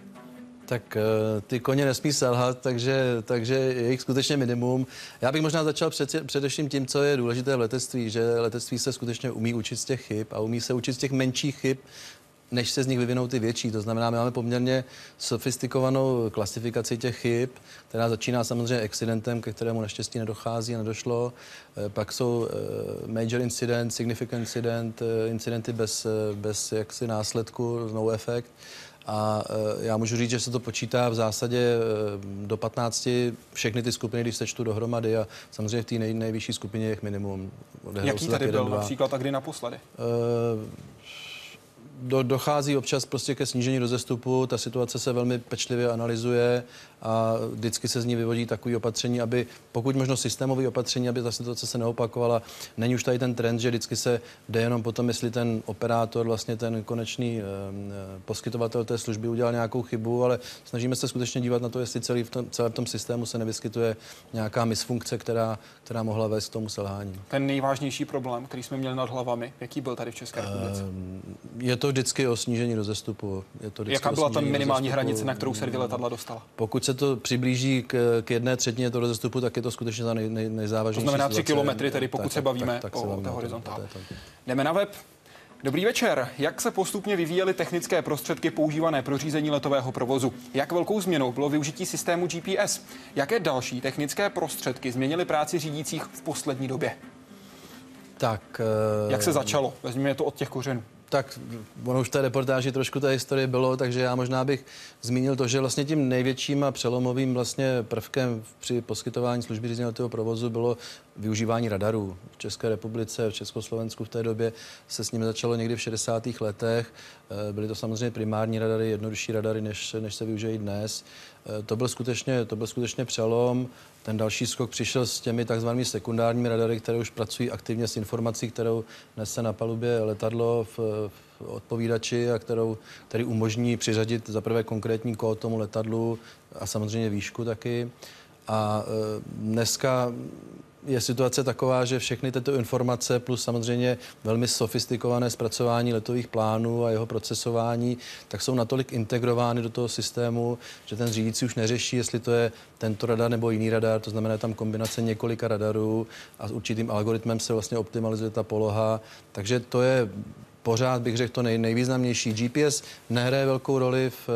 Tak uh, ty koně nesmí selhat, takže, takže je jich skutečně minimum. Já bych možná začal před, především tím, co je důležité v letectví, že letectví se skutečně umí učit z těch chyb a umí se učit z těch menších chyb, než se z nich vyvinou ty větší. To znamená, my máme poměrně sofistikovanou klasifikaci těch chyb, která začíná samozřejmě accidentem, ke kterému naštěstí nedochází a nedošlo. Eh, pak jsou eh, major incident, significant incident, incidenty bez, bez jaksi následku, no efekt. A e, já můžu říct, že se to počítá v zásadě e, do 15 všechny ty skupiny, když se čtu dohromady a samozřejmě v té nej, nejvyšší skupině je minimum. Jaký tady byl dva. například a kdy naposledy? Uh, do, dochází občas prostě ke snížení rozestupu, ta situace se velmi pečlivě analyzuje a vždycky se z ní vyvodí takové opatření, aby pokud možno systémové opatření, aby ta situace se neopakovala. Není už tady ten trend, že vždycky se jde jenom potom, jestli ten operátor, vlastně ten konečný e, poskytovatel té služby udělal nějakou chybu, ale snažíme se skutečně dívat na to, jestli celý v tom, celém tom systému se nevyskytuje nějaká misfunkce, která, která mohla vést k tomu selhání. Ten nejvážnější problém, který jsme měli nad hlavami, jaký byl tady v České republice? E, je to vždycky o snížení rozestupu. Je to Jaká byla ta minimální rozestupu. hranice, na kterou se dvě letadla dostala? Pokud se to přiblíží k, k jedné třetině toho rozestupu, tak je to skutečně za nej, nej, nejzávažnější. To znamená tři kilometry, tedy pokud tak, se bavíme tak, tak, tak o té horizontále. Jdeme na web. Dobrý večer. Jak se postupně vyvíjely technické prostředky používané pro řízení letového provozu? Jak velkou změnou bylo využití systému GPS? Jaké další technické prostředky změnily práci řídících v poslední době? Tak. Jak se začalo? Vezměme to od těch kořenů tak ono už v té reportáži trošku té historie bylo, takže já možná bych zmínil to, že vlastně tím největším a přelomovým vlastně prvkem při poskytování služby řízení provozu bylo využívání radarů. V České republice, v Československu v té době se s ním začalo někdy v 60. letech. Eh, byly to samozřejmě primární radary, jednodušší radary, než, než se využijí dnes. Eh, to byl, skutečně, to byl skutečně přelom. Ten další skok přišel s těmi takzvanými sekundárními radary, které už pracují aktivně s informací, kterou nese na palubě letadlo v, v odpovídači a kterou, který umožní přiřadit za prvé konkrétní kód tomu letadlu a samozřejmě výšku taky. A e, dneska je situace taková, že všechny tyto informace plus samozřejmě velmi sofistikované zpracování letových plánů a jeho procesování, tak jsou natolik integrovány do toho systému, že ten řídící už neřeší, jestli to je tento radar nebo jiný radar, to znamená tam kombinace několika radarů a s určitým algoritmem se vlastně optimalizuje ta poloha. Takže to je pořád bych řekl to nej, nejvýznamnější. GPS nehraje velkou roli v,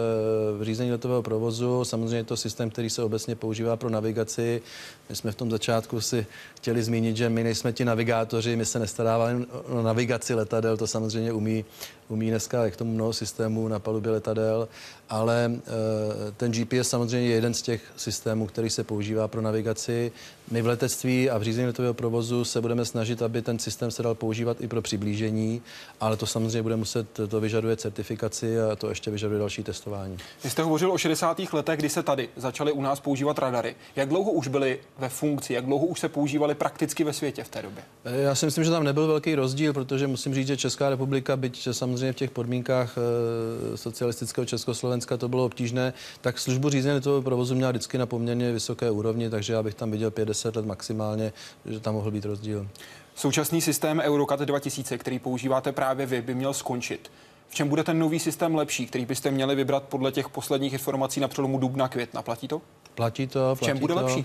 v řízení letového provozu. Samozřejmě je to systém, který se obecně používá pro navigaci. My jsme v tom začátku si chtěli zmínit, že my nejsme ti navigátoři, my se nestaráváme o navigaci letadel, to samozřejmě umí, umí dneska k tomu mnoho systémů na palubě letadel, ale e, ten GPS samozřejmě je jeden z těch systémů, který se používá pro navigaci. My v letectví a v řízení letového provozu se budeme snažit, aby ten systém se dal používat i pro přiblížení, ale to samozřejmě bude muset, to vyžaduje certifikaci a to ještě vyžaduje další testování. Vy jste hovořil o 60. letech, kdy se tady začaly u nás používat radary. Jak dlouho už byly ve funkci, jak dlouho už se používali prakticky ve světě v té době? Já si myslím, že tam nebyl velký rozdíl, protože musím říct, že Česká republika, byť samozřejmě v těch podmínkách e, socialistického Československa to bylo obtížné, tak službu řízení toho provozu měla vždycky na poměrně vysoké úrovni, takže já bych tam viděl 50 let maximálně, že tam mohl být rozdíl. Současný systém Eurocat 2000, který používáte právě vy, by měl skončit. V čem bude ten nový systém lepší, který byste měli vybrat podle těch posledních informací na přelomu dubna května? Platí to? Platí to. Platí v čem bude to. lepší?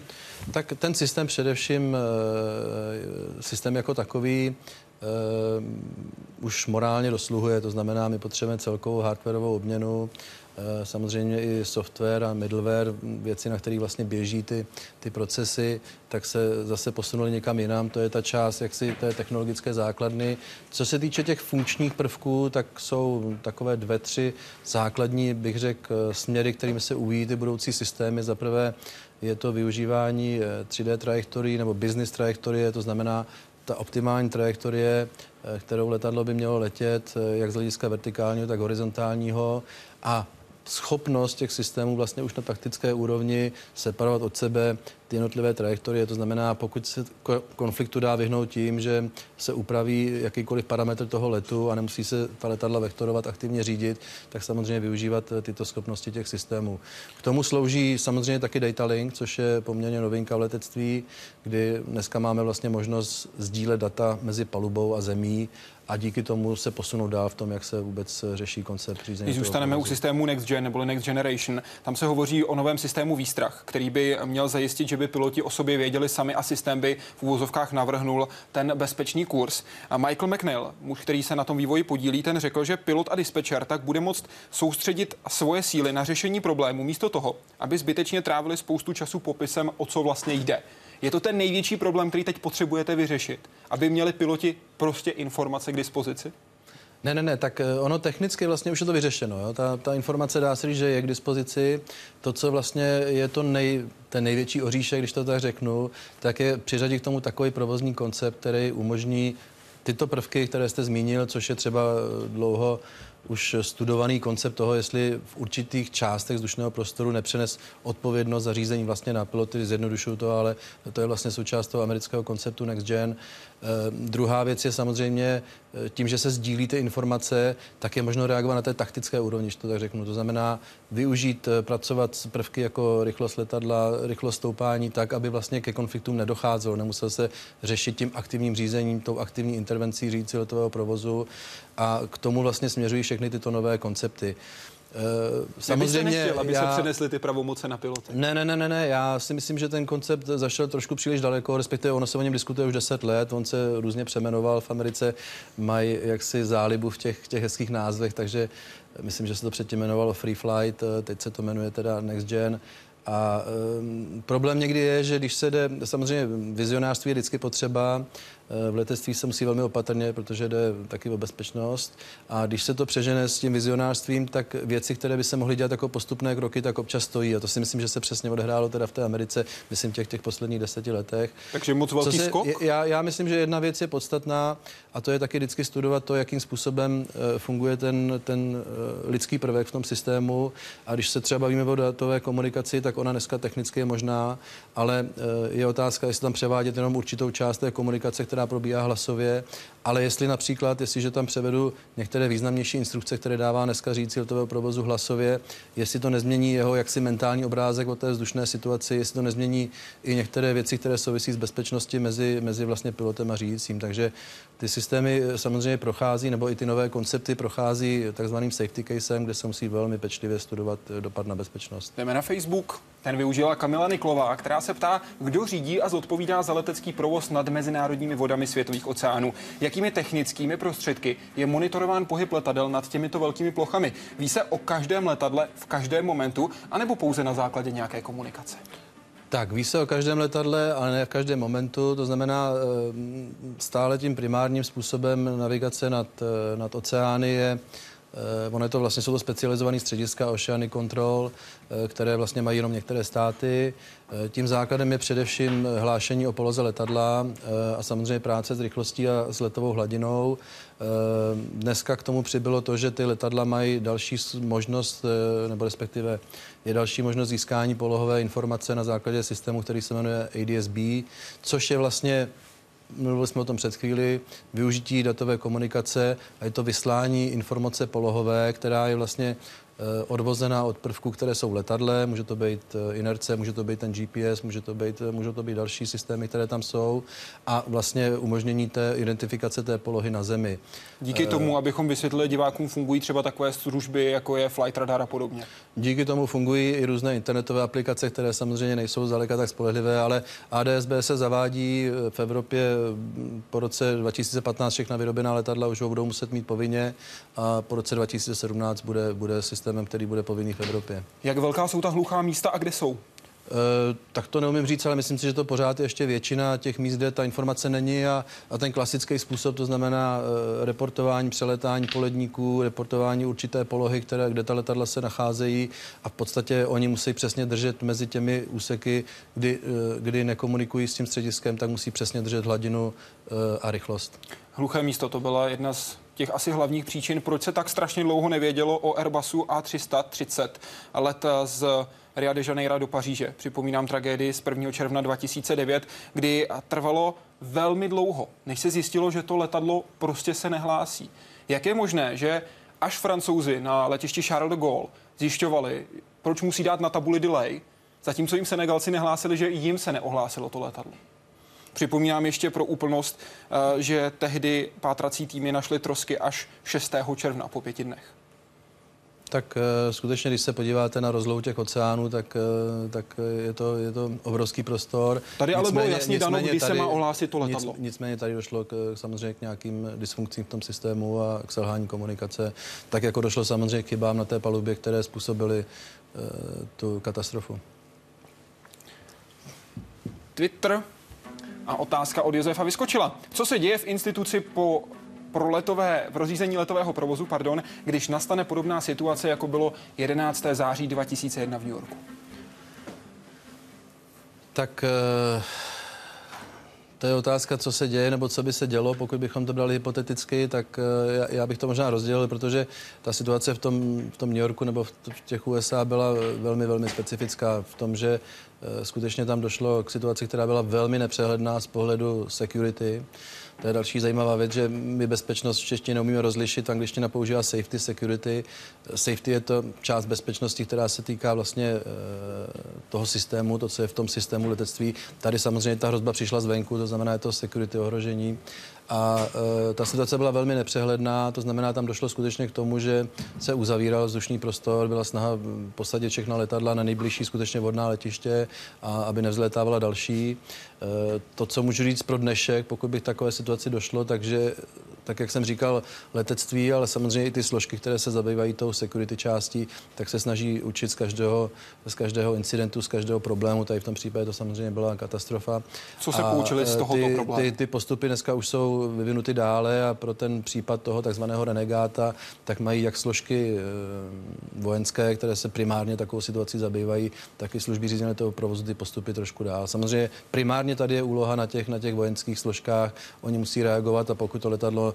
Tak ten systém především, eh, systém jako takový, už morálně dosluhuje, to znamená, my potřebujeme celkovou hardwareovou obměnu, Eh, samozřejmě i software a middleware, věci, na kterých vlastně běží ty, ty procesy, tak se zase posunuli někam jinam. To je ta část jaksi té technologické základny. Co se týče těch funkčních prvků, tak jsou takové dvě, tři základní, bych řekl, směry, kterými se uvidí ty budoucí systémy. Za prvé je to využívání 3D eh, trajektorií nebo business trajektorie, to znamená ta optimální trajektorie, eh, kterou letadlo by mělo letět, jak z hlediska vertikálního, tak horizontálního. A schopnost těch systémů vlastně už na taktické úrovni separovat od sebe ty jednotlivé trajektorie. To znamená, pokud se konfliktu dá vyhnout tím, že se upraví jakýkoliv parametr toho letu a nemusí se ta letadla vektorovat, aktivně řídit, tak samozřejmě využívat eh, tyto schopnosti těch systémů. K tomu slouží samozřejmě taky data link, což je poměrně novinka v letectví, kdy dneska máme vlastně možnost sdílet data mezi palubou a zemí a díky tomu se posunou dál v tom, jak se vůbec řeší koncept řízení. Když zůstaneme u systému Next Gen nebo Next Generation, tam se hovoří o novém systému výstrach, který by měl zajistit, že by piloti o sobě věděli sami a systém by v úvozovkách navrhnul ten bezpečný kurz. A Michael McNeil, muž, který se na tom vývoji podílí, ten řekl, že pilot a dispečer tak bude moct soustředit svoje síly na řešení problému místo toho, aby zbytečně trávili spoustu času popisem, o co vlastně jde. Je to ten největší problém, který teď potřebujete vyřešit, aby měli piloti prostě informace k dispozici? Ne, ne, ne, tak eh, ono technicky vlastně už je to vyřešeno. Jo? Ta, ta informace dá se říct, že je k dispozici. To, co vlastně je to nej, ten největší oříšek, když to tak řeknu, tak je přiřadit k tomu takový provozní koncept, který umožní tyto prvky, které jste zmínil, což je třeba eh, dlouho už studovaný koncept toho, jestli v určitých částech vzdušného prostoru nepřenes odpovědnost za řízení vlastně na piloty, zjednodušuju to, ale to je vlastně součást toho amerického konceptu Next Gen. Eh, druhá věc je samozřejmě eh, tím, že se sdílí ty informace, tak je možno reagovat na té taktické úrovni, to tak řeknu. To znamená využít, eh, pracovat s prvky jako rychlost letadla, rychlost stoupání, tak, aby vlastně ke konfliktům nedocházelo. Nemusel se řešit tím aktivním řízením, tou aktivní intervencí řídící letového provozu a k tomu vlastně směřují všechny tyto nové koncepty. Uh, samozřejmě, nechtěl, aby já... se přenesly ty pravomoce na piloty. Ne, ne, ne, ne, ne, já si myslím, že ten koncept zašel trošku příliš daleko, respektive ono se o něm diskutuje už 10 let, on se různě přemenoval v Americe, mají jaksi zálibu v těch, těch hezkých názvech, takže myslím, že se to předtím jmenovalo Free Flight, eh, teď se to jmenuje teda Next Gen. A um, problém někdy je, že když se jde, samozřejmě vizionářství je vždycky potřeba, Eh, v letectví se musí velmi opatrně, protože jde taky o bezpečnost. A když se to přežene s tím vizionářstvím, tak věci, které by se mohly dělat jako postupné kroky, tak občas stojí. A to si myslím, že se přesně odehrálo teda v té Americe, myslím, těch, těch posledních deseti letech. Takže moc velký se, skok? Já, já myslím, že jedna věc je podstatná a to je taky vždycky studovat to, jakým způsobem uh, funguje ten, ten uh, lidský prvek v tom systému. A když se třeba bavíme o datové komunikaci, tak ona dneska technicky je možná, ale je otázka, jestli tam převádět jenom určitou část té komunikace, která probíhá hlasově, ale jestli například, jestliže tam převedu některé významnější instrukce, které dává dneska řídící letového provozu hlasově, jestli to nezmění jeho jaksi mentální obrázek o té vzdušné situaci, jestli to nezmění i některé věci, které souvisí s bezpečností mezi, mezi vlastně pilotem a řídícím. Takže ty systémy samozřejmě prochází, nebo i ty nové koncepty prochází takzvaným safety casem, kde se musí velmi pečlivě studovat dopad na bezpečnost. Jdeme na Facebook. Ten využila Kamila Niklová, která se ptá, kdo řídí a zodpovídá za letecký provoz nad mezinárodními vodami světových oceánů. Jakými technickými prostředky je monitorován pohyb letadel nad těmito velkými plochami? Ví se o každém letadle v každém momentu, anebo pouze na základě nějaké komunikace? Tak, ví se o každém letadle, ale ne v každém momentu. To znamená, eh, stále tím primárním způsobem navigace nad, eh, nad oceány je ono je to vlastně, jsou to specializované střediska Oceany Control, eh, které vlastně mají jenom některé státy. Eh, tím základem je především hlášení o poloze letadla a samozřejmě práce s rychlostí a s letovou hladinou. Dneska k tomu přibylo to, že ty letadla mají další možnost, nebo respektive je další možnost získání polohové informace na základě systému, který se jmenuje ADSB, což je vlastně mluvili jsme o tom před chvíli, využití datové komunikace a je to vyslání informace polohové, která je vlastně odvozená od prvků, které jsou v letadle, může to být inerce, může to být ten GPS, může to být, můžou to být další systémy, které tam jsou a vlastně umožnění té identifikace té polohy na zemi. Díky tomu, abychom vysvětlili divákům, fungují třeba takové služby, jako je Flight Radar a podobně. Díky tomu fungují i různé internetové aplikace, které samozřejmě nejsou zdaleka tak spolehlivé, ale ADSB se zavádí v Evropě po roce 2015 všechna vyrobená letadla už ho budou muset mít povinně a po roce 2017 bude, bude systémem, který bude povinný v Evropě. Jak velká jsou ta hluchá místa a kde jsou? E, tak to neumím říct, ale myslím si, že to pořád je ještě většina těch míst, kde ta informace není a, a ten klasický způsob, to znamená e, reportování, přeletání poledníků, reportování určité polohy, které, kde ta letadla se nacházejí a v podstatě oni musí přesně držet mezi těmi úseky, kdy, e, kdy nekomunikují s tím střediskem, tak musí přesně držet hladinu e, a rychlost. Hluché místo, to byla jedna z těch asi hlavních příčin, proč se tak strašně dlouho nevědělo o Airbusu A330 let z Rio de Janeiro do Paříže. Připomínám tragédii z 1. června 2009, kdy trvalo velmi dlouho, než se zjistilo, že to letadlo prostě se nehlásí. Jak je možné, že až francouzi na letišti Charles de Gaulle zjišťovali, proč musí dát na tabuli delay, zatímco jim Senegalci nehlásili, že jim se neohlásilo to letadlo. Připomínám ještě pro úplnost, eh, že tehdy pátrací týmy našly trosky až 6. června po pěti dnech. Tak uh, skutečně, když se podíváte na rozlohu těch oceánů, tak, uh, tak je, to, je to obrovský prostor. Tady ale bylo jasně dano, kdy tady, se má ohlásit to letadlo. Nic, nicméně tady došlo k, samozřejmě k nějakým dysfunkcím v tom systému a k selhání komunikace, tak jako došlo samozřejmě k chybám na té palubě, které způsobily uh, tu katastrofu. Twitter a otázka od Josefa vyskočila. Co se děje v instituci po pro letové, pro řízení letového provozu, pardon, když nastane podobná situace, jako bylo 11. září 2001 v New Yorku? Tak uh... To je otázka, co se děje, nebo co by se dělo, pokud bychom to brali hypoteticky, tak eh, já, bych to možná rozdělil, protože ta situace v tom, v tom New Yorku nebo v těch USA byla velmi, velmi specifická v tom, že eh, skutečně tam došlo k situaci, která byla velmi nepřehledná z pohledu security. To je další zajímavá věc, že my bezpečnost v češtině neumíme rozlišit, angličtina používá safety, security. Safety je to část bezpečnosti, která se týká vlastně e, toho systému, to, co je v tom systému letectví. Tady samozřejmě ta hrozba přišla zvenku, to znamená, je to security ohrožení. A e, ta situace byla velmi nepřehledná, to znamená, tam došlo skutečně k tomu, že se uzavíral vzdušný prostor, byla snaha posadit všechna letadla na nejbližší skutečně vodná letiště, a aby nevzlétávala další. E, to, co můžu říct pro dnešek, pokud bych takové situaci došlo, takže tak jak jsem říkal, letectví, ale samozřejmě i ty složky, které se zabývají tou security částí, tak se snaží učit z každého, z každého incidentu, z každého problému. Tady v tom případě to samozřejmě byla katastrofa. Co se poučili z tohoto ty, problému? Ty, ty postupy dneska už jsou vyvinuty dále a pro ten případ toho takzvaného renegáta, tak mají jak složky e, vojenské, které se primárně takovou situací zabývají, tak i služby řízené toho provozu ty postupy trošku dál. Samozřejmě primárně tady je úloha na těch, na těch vojenských složkách. Oni musí reagovat a pokud to letadlo Eh,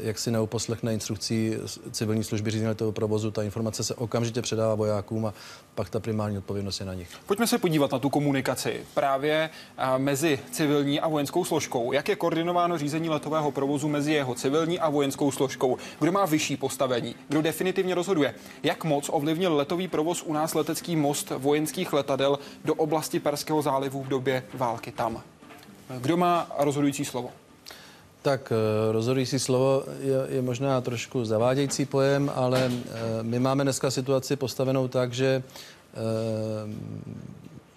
jak si neuposlechne instrukcí civilní služby řízení toho provozu, ta informace se okamžitě předává vojákům a pak ta primární odpovědnost je na nich. Pojďme se podívat na tu komunikaci právě eh, mezi civilní a vojenskou složkou. Jak je koordinováno řízení letového provozu mezi jeho civilní a vojenskou složkou? Kdo má vyšší postavení? Kdo definitivně rozhoduje? Jak moc ovlivnil letový provoz u nás letecký most vojenských letadel do oblasti Perského zálivu v době války tam? Kdo má rozhodující slovo? Tak eh, rozhodující slovo je, je možná trošku zavádějící pojem, ale eh, my máme dneska situaci postavenou tak, že eh,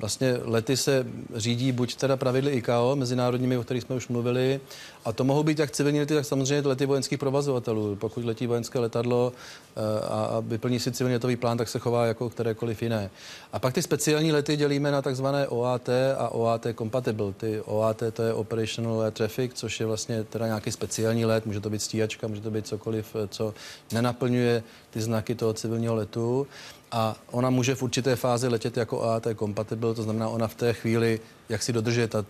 Vlastně lety se řídí buď teda pravidly ICAO, mezinárodními, o kterých jsme už mluvili, a to mohou být jak civilní lety, tak samozřejmě lety vojenských provozovatelů. Pokud letí vojenské letadlo eh, a, a vyplní si civilní letový plán, tak se chová jako kterékoliv jiné. A pak ty speciální lety dělíme na takzvané OAT a OAT compatible. Ty OAT to je Operational Air Traffic, což je vlastně teda nějaký speciální let, může to být stíhačka, může to být cokoliv, eh, co nenaplňuje ty znaky toho civilního letu a ona může v určité fázi letět jako AAT compatible, to znamená ona v té chvíli, jak si dodržuje ta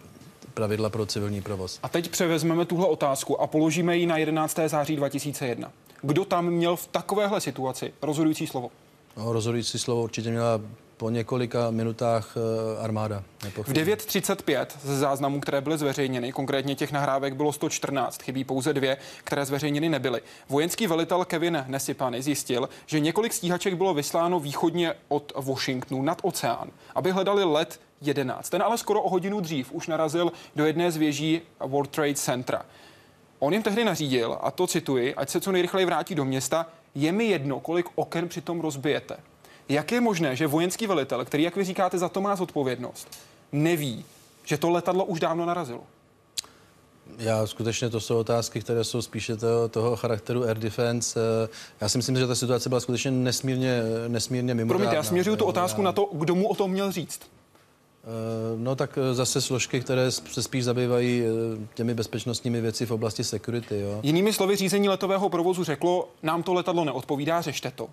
pravidla pro civilní provoz. A teď převezmeme tuhle otázku a položíme ji na 11. září 2001. Kdo tam měl v takovéhle situaci rozhodující slovo? No, rozhodující slovo určitě měla po několika minutách eh, armáda. V 9.35 ze záznamů, které byly zveřejněny, konkrétně těch nahrávek bylo 114, chybí pouze dvě, které zveřejněny nebyly. Vojenský velitel Kevin Nesipany zjistil, že několik stíhaček bylo vysláno východně od Washingtonu nad oceán, aby hledali let 11. Ten ale skoro o hodinu dřív už narazil do jedné z věží World Trade Centra. On jim tehdy nařídil, a to cituji, ať se co nejrychleji vrátí do města, je mi jedno, kolik oken přitom rozbijete. Jak je možné, že vojenský velitel, který, jak vy říkáte, za to má zodpovědnost, neví, že to letadlo už dávno narazilo? Já skutečně to jsou otázky, které jsou spíše toho, toho charakteru air defense. Já si myslím, že ta situace byla skutečně nesmírně, nesmírně mimořádná. Promiňte, já směřuju tu otázku já... na to, kdo mu o tom měl říct. Eh, no tak eh, zase složky, které se spíš zabývají eh, těmi bezpečnostními věci v oblasti security. Jo. Jinými slovy, řízení letového provozu řeklo, nám to letadlo neodpovídá, řešte to.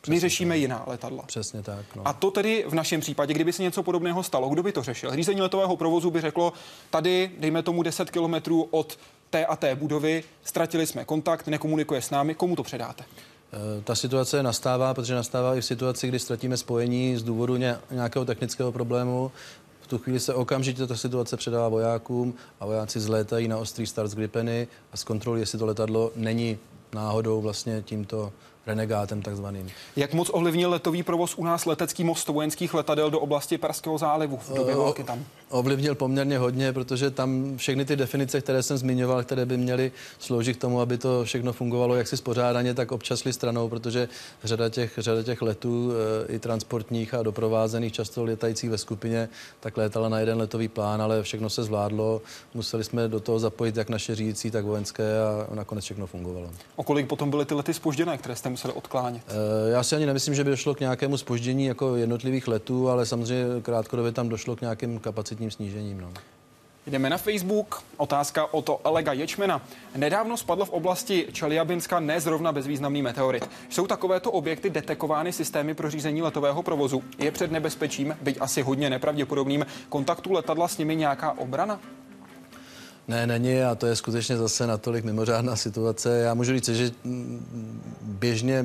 Přesně My řešíme tak. jiná letadla. Přesně tak. No. A to tedy v našem případě, kdyby se něco podobného stalo, kdo by to řešil? Řízení letového provozu by řeklo, tady dejme tomu 10 kilometrů od té a té budovy, ztratili jsme kontakt, nekomunikuje s námi, komu to předáte? Eh, ta situace nastává, protože nastává i v situaci, kdy ztratíme spojení z důvodu nějakého technického problému. V tu chvíli se okamžitě ta situace předává vojákům a vojáci zlétají na ostrý start z Gripeny a zkontrolují, jestli to letadlo není náhodou vlastně tímto renegátem takzvaným. Jak moc ovlivnil letový provoz u nás letecký most vojenských letadel do oblasti Perského zálivu v době války tam? Ovlivnil poměrně hodně, protože tam všechny ty definice, které jsem zmiňoval, které by měly sloužit k tomu, aby to všechno fungovalo jaksi spořádaně, tak občas stranou, protože řada těch, řada těch letů e, i transportních a doprovázených, často letajících ve skupině, tak létala na jeden letový plán, ale všechno se zvládlo. Museli jsme do toho zapojit jak naše řídící, tak vojenské a nakonec všechno fungovalo. O kolik potom byly ty lety spožděné, které jste museli odklánět? E, já si ani nemyslím, že by došlo k nějakému spoždění jako jednotlivých letů, ale samozřejmě krátkodobě tam došlo k nějakým kapacitním snížením. No. Jdeme na Facebook. Otázka o to Elega Ječmena. Nedávno spadl v oblasti Čeliabinska nezrovna bezvýznamný meteorit. Jsou takovéto objekty detekovány systémy pro řízení letového provozu? Je před nebezpečím, byť asi hodně nepravděpodobným, kontaktu letadla s nimi nějaká obrana? Ne, není a to je skutečně zase natolik mimořádná situace. Já můžu říct, že běžně,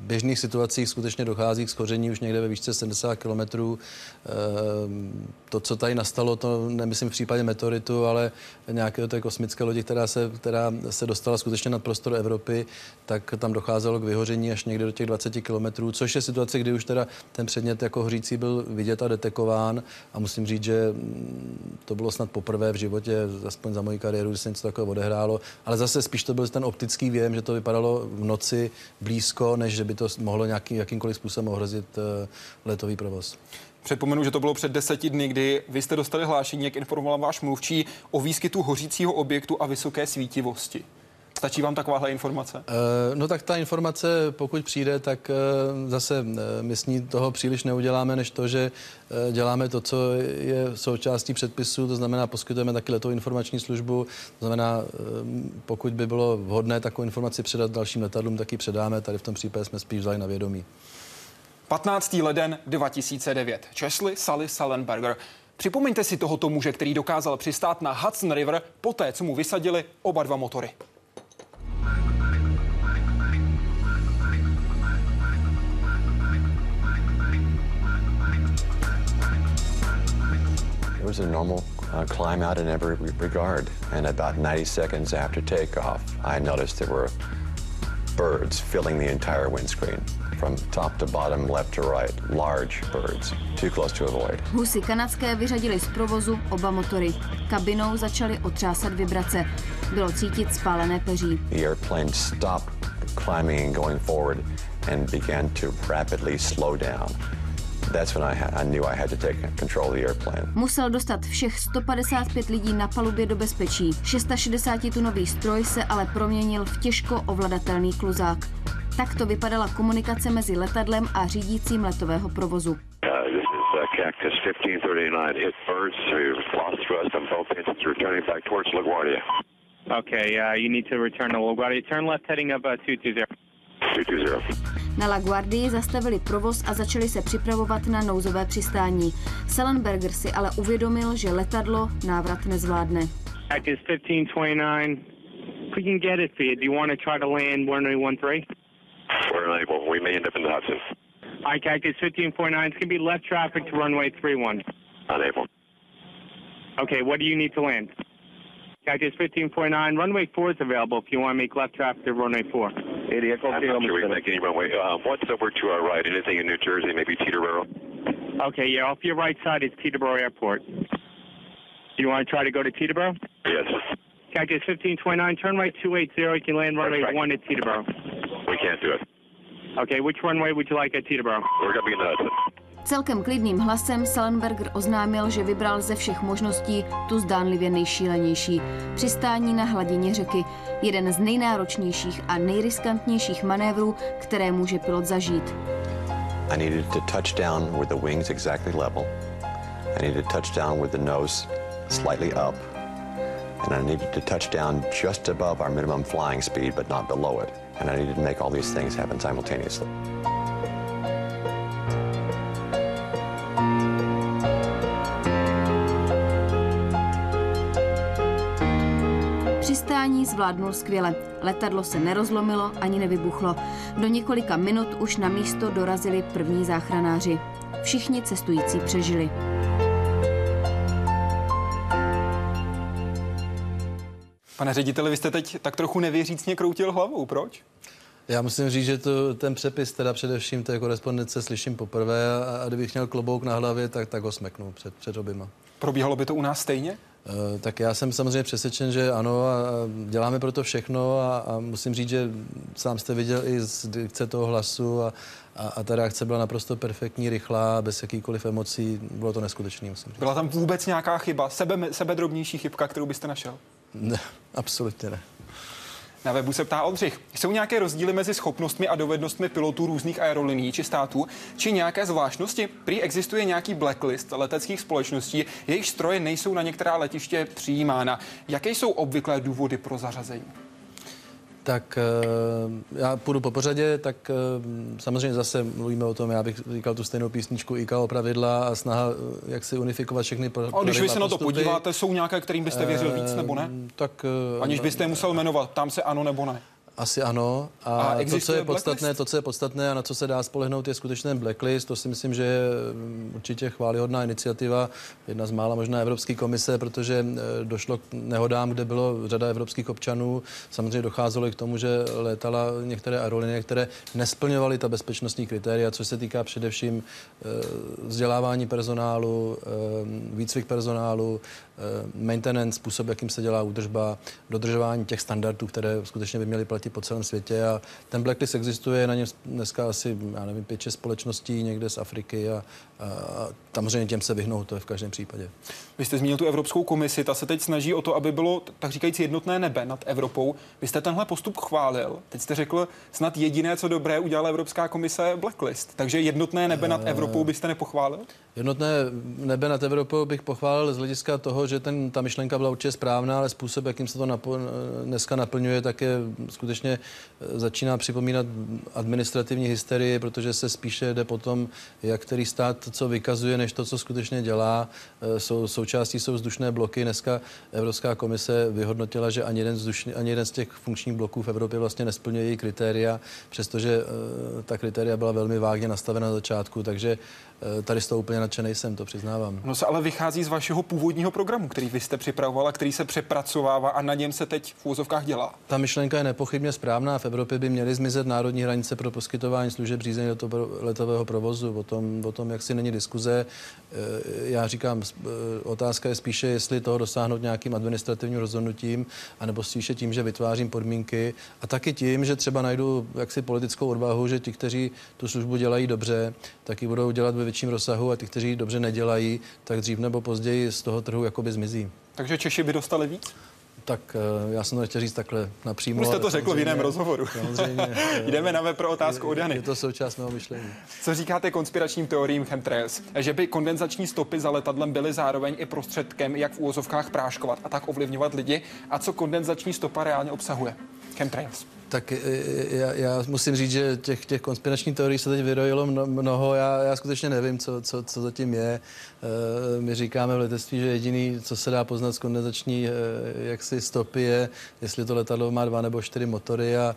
běžných situacích skutečně dochází k schoření už někde ve výšce 70 kilometrů. Ehm, to, co tady nastalo, to nemyslím v případě meteoritu, ale nějaké té kosmické lodi, která se, která se dostala skutečně nad prostor Evropy, tak tam docházelo k vyhoření až někde do těch 20 kilometrů, což je situace, kdy už teda ten předmět jako hořící byl vidět a detekován a musím říct, že to bylo snad poprvé v životě, aspoň za moji kariéru, že se něco takového odehrálo, ale zase spíš to byl ten optický věm, že to vypadalo v noci blízko, než že by to mohlo nějaký, jakýmkoliv způsobem ohrozit uh, letový provoz. Předpomenu, že to bylo před deseti dny, kdy vy jste dostali hlášení, jak informoval váš mluvčí, o výskytu hořícího objektu a vysoké svítivosti. Stačí vám takováhle informace? Uh, no tak ta informace, pokud přijde, tak uh, zase uh, my s ní toho příliš neuděláme, než to, že děláme to, co je součástí předpisu, to znamená poskytujeme taky letovou informační službu, to znamená, pokud by bylo vhodné takovou informaci předat dalším letadlům, tak ji předáme, tady v tom případě jsme spíš vzali na vědomí. 15. leden 2009. Česli Sally Salenberger. Připomeňte si tohoto muže, který dokázal přistát na Hudson River poté, co mu vysadili oba dva motory. It was a normal uh, climb out in every regard. And about 90 seconds after takeoff, I noticed there were birds filling the entire windscreen. From top to bottom, left to right, large birds, too close to avoid. Husy kanadské vyřadili z provozu oba motory. Kabinou začaly otřásat vibrace. Bylo cítit spálené peří. The airplane stopped climbing and going forward and began to rapidly slow down. Musel dostat všech 155 lidí na palubě do bezpečí. 660-tunový stroj se ale proměnil v těžko ovladatelný kluzák. Takto vypadala komunikace mezi letadlem a řídícím letového provozu. Uh, Cactus 1539 hit birds, lost thrust on both engines returning back towards LaGuardia. Okay, uh, you need to return to LaGuardia. Turn left heading up uh, 220. 220. Na LaGuardii zastavili provoz a začali se připravovat na nouzové přistání. Salenberger si ale uvědomil, že letadlo návrat nezvládne. Cactus 1529, we can get it for you. Do you want to try to land 1013? 1013, we may end up in the Hudson. Hi, Cactus 1549. It's going to be left traffic to runway 31. Unable. Okay, what do you need to land? Cactus 1549. Runway 4 is available if you want to make left traffic to runway 4. Idiot. I'm not sure we can make any runway. Uh, what's over to our right? Anything in New Jersey? Maybe Teterboro? Okay, yeah, off your right side is Teterboro Airport. Do You want to try to go to Teterboro? Yes. Cactus 1529, turn right 280. You can land runway right. 1 at Teterboro. We can't do it. Okay, which runway would you like at Teterboro? We're going to be in the Hudson. Celkem klidným hlasem Sullenberger oznámil, že vybral ze všech možností tu zdánlivě nejšílenější. Přistání na hladině řeky. Jeden z nejnáročnějších a nejriskantnějších manévrů, které může pilot zažít. I needed to touch down the wings exactly level. I needed to touch down the nose slightly up. And I needed to touch down just above our minimum flying speed, but not below it. And I needed to make all these things happen simultaneously. Přistání zvládnul skvěle. Letadlo se nerozlomilo ani nevybuchlo. Do několika minut už na místo dorazili první záchranáři. Všichni cestující přežili. Pane řediteli, vy jste teď tak trochu nevěřícně kroutil hlavou. Proč? Já musím říct, že to, ten přepis, teda především té korespondence slyším poprvé a, a kdybych měl klobouk na hlavě, tak, tak ho smeknu před, před oběma. Probíhalo by to u nás stejně? Eh, tak já jsem samozřejmě přesvědčen, že ano a děláme pro to všechno a, a musím říct, že sám jste viděl i z dikce toho hlasu a, a, a ta reakce byla naprosto perfektní, rychlá, bez jakýkoliv emocí. Bylo to neskutečné, musím říct. Byla tam vůbec nějaká chyba, sebe, sebe drobnější chybka, kterou byste našel? Ne, absolutně ne. Na webu se ptá Oldřich, jsou nějaké rozdíly mezi schopnostmi a dovednostmi pilotů různých aerolinií či států, či nějaké zvláštnosti? Prý existuje nějaký blacklist leteckých společností, jejich stroje nejsou na některá letiště přijímána. Jaké jsou obvyklé důvody pro zařazení? Tak eh, já půjdu po pořadě, tak eh, samozřejmě zase mluvíme o tom, já bych říkal tu stejnou písničku ICAO pravidla a snaha, eh, jak si unifikovat všechny A když vy se na to podíváte, jsou nějaké, kterým byste věřil víc nebo ne? Tak, Aniž byste je musel jmenovat, tam se ano nebo ne. Asi ano. A, a to, co je podstatné, to, co je podstatné a na co se dá spolehnout, je skutečně blacklist. To si myslím, že je mm, určitě chválihodná iniciativa, jedna z mála možná Evropské komise, protože e, došlo k nehodám, kde bylo řada evropských občanů. Samozřejmě docházelo i k tomu, že létala některé aerolinie, které nesplňovaly ta bezpečnostní kritéria, což se týká především e, vzdělávání personálu, e, výcvik personálu, maintenance, způsob, jakým se dělá údržba, dodržování těch standardů, které skutečně by měly platit po celém světě. A ten blacklist existuje, na něm dneska asi, já nevím, pět, společností někde z Afriky a, a samozřejmě těm se vyhnout, to je v každém případě. Vy jste zmínil tu Evropskou komisi, ta se teď snaží o to, aby bylo, tak říkajíc, jednotné nebe nad Evropou. Vy jste tenhle postup chválil. Teď jste řekl, snad jediné, co dobré udělala Evropská komise, blacklist. Takže jednotné nebe nad Evropou byste nepochválil? Jednotné nebe nad Evropou bych pochválil z hlediska toho, že ten, ta myšlenka byla určitě správná, ale způsob, jakým se to napo, dneska naplňuje, tak je skutečně eh, začíná připomínat administrativní hysterii, protože se spíše jde potom, jak který stát co vykazuje, než to, co skutečně dělá. Eh, jsou, součástí jsou vzdušné bloky. Dneska Evropská komise vyhodnotila, že ani jeden, vzdušný, ani jeden z těch funkčních bloků v Evropě vlastně nesplňuje její kritéria, přestože eh, ta kritéria byla velmi vágně nastavena na začátku, takže tady z toho úplně nadšený jsem, to přiznávám. No se ale vychází z vašeho původního programu, který vy jste připravovala, který se přepracovává a na něm se teď v úzovkách dělá. Ta myšlenka je nepochybně správná. V Evropě by měly zmizet národní hranice pro poskytování služeb řízení letového provozu. O tom, o tom jak si není diskuze. Eh, já říkám, eh, otázka je spíše, jestli toho dosáhnout nějakým administrativním rozhodnutím, anebo spíše tím, že vytvářím podmínky a taky tím, že třeba najdu jaksi politickou odvahu, že ti, kteří tu službu dělají dobře, tak ji budou dělat ve větším rozsahu a ti, kteří ji dobře nedělají, tak dřív nebo později z toho trhu jakoby zmizí. Takže Češi by dostali víc? Tak eh, já jsem to nechtěl říct takhle napřímo. Už jste to řekl v jiném rozhovoru. Jdeme na web pro otázku od Jany. Je to součást mého myšlení. Co říkáte konspiračním teoriím chemtrails? Že by kondenzační stopy za letadlem byly zároveň i prostředkem, jak v úvozovkách práškovat a tak ovlivňovat lidi? A co kondenzační stopa reálně obsahuje? Chemtrails. Tak e, e, já, já musím říct, že těch, těch konspiračních teorií se teď vyrojilo mnoho. Já, já skutečně nevím, co, co, co zatím je. E, my říkáme v letectví, že jediný, co se dá poznat z kondenzační jaksi stopy, je, jestli to letadlo má dva nebo čtyři motory a,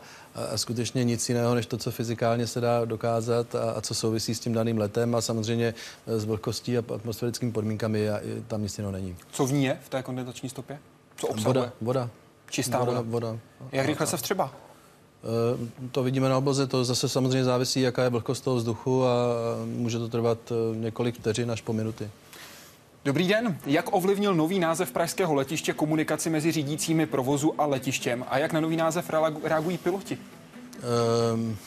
a skutečně nic jiného, než to, co fyzikálně se dá dokázat a, a co souvisí s tím daným letem a samozřejmě s vlhkostí a atmosférickými podmínkami a, tam nic jiného není. Co v ní je v té kondenzační stopě? Co obsahuje? Voda. voda. Čistá voda. voda. voda. Jak rychle se vstřeba? Eh, to vidíme na oboze, to zase samozřejmě závisí, jaká je vlhkost toho vzduchu a může to trvat eh, několik vteřin až po minuty. Dobrý den. Jak ovlivnil nový název pražského letiště komunikaci mezi řídícími provozu a letištěm? A jak na nový název reagují piloti? Um,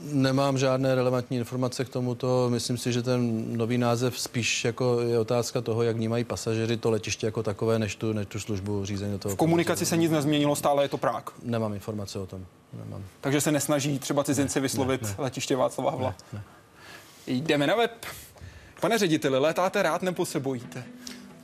Nemám žádné relevantní informace k tomuto. Myslím si, že ten nový název spíš jako je otázka toho, jak vnímají pasažeři to letiště jako takové, než tu, než tu službu řízení toho. V komunikaci se nic nezměnilo, stále je to Prák. Nemám informace o tom. Nemám. Takže se nesnaží třeba cizinci vyslovit ne, ne. letiště Václava Havla. Ne, ne. Jdeme na web. Pane řediteli, letáte rád nebo se bojíte?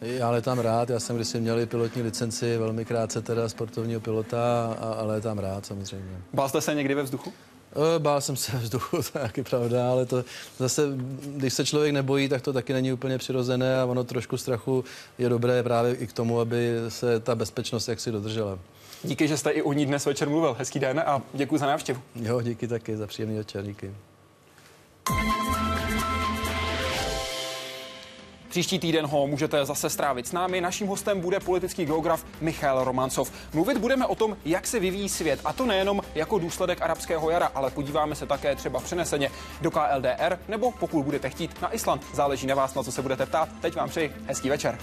Já letám rád, já jsem kdysi měl pilotní licenci, velmi krátce teda sportovního pilota a, a letám rád samozřejmě. Bál jste se někdy ve vzduchu? Eh, bál jsem se vzduchu, to je taky pravda, ale to zase, když se člověk nebojí, tak to taky není úplně přirozené a ono trošku strachu je dobré právě i k tomu, aby se ta bezpečnost jaksi dodržela. Díky, že jste i o ní dnes večer mluvil. Hezký den a děkuji za návštěvu. Jo, díky taky za příjemný večer, díky. Příští týden ho můžete zase strávit s námi. Naším hostem bude politický geograf Michal Romancov. Mluvit budeme o tom, jak se vyvíjí svět, a to nejenom jako důsledek arabského jara, ale podíváme se také třeba přeneseně do KLDR, nebo pokud budete chtít na Island. Záleží na vás, na co se budete ptát. Teď vám přeji hezký večer.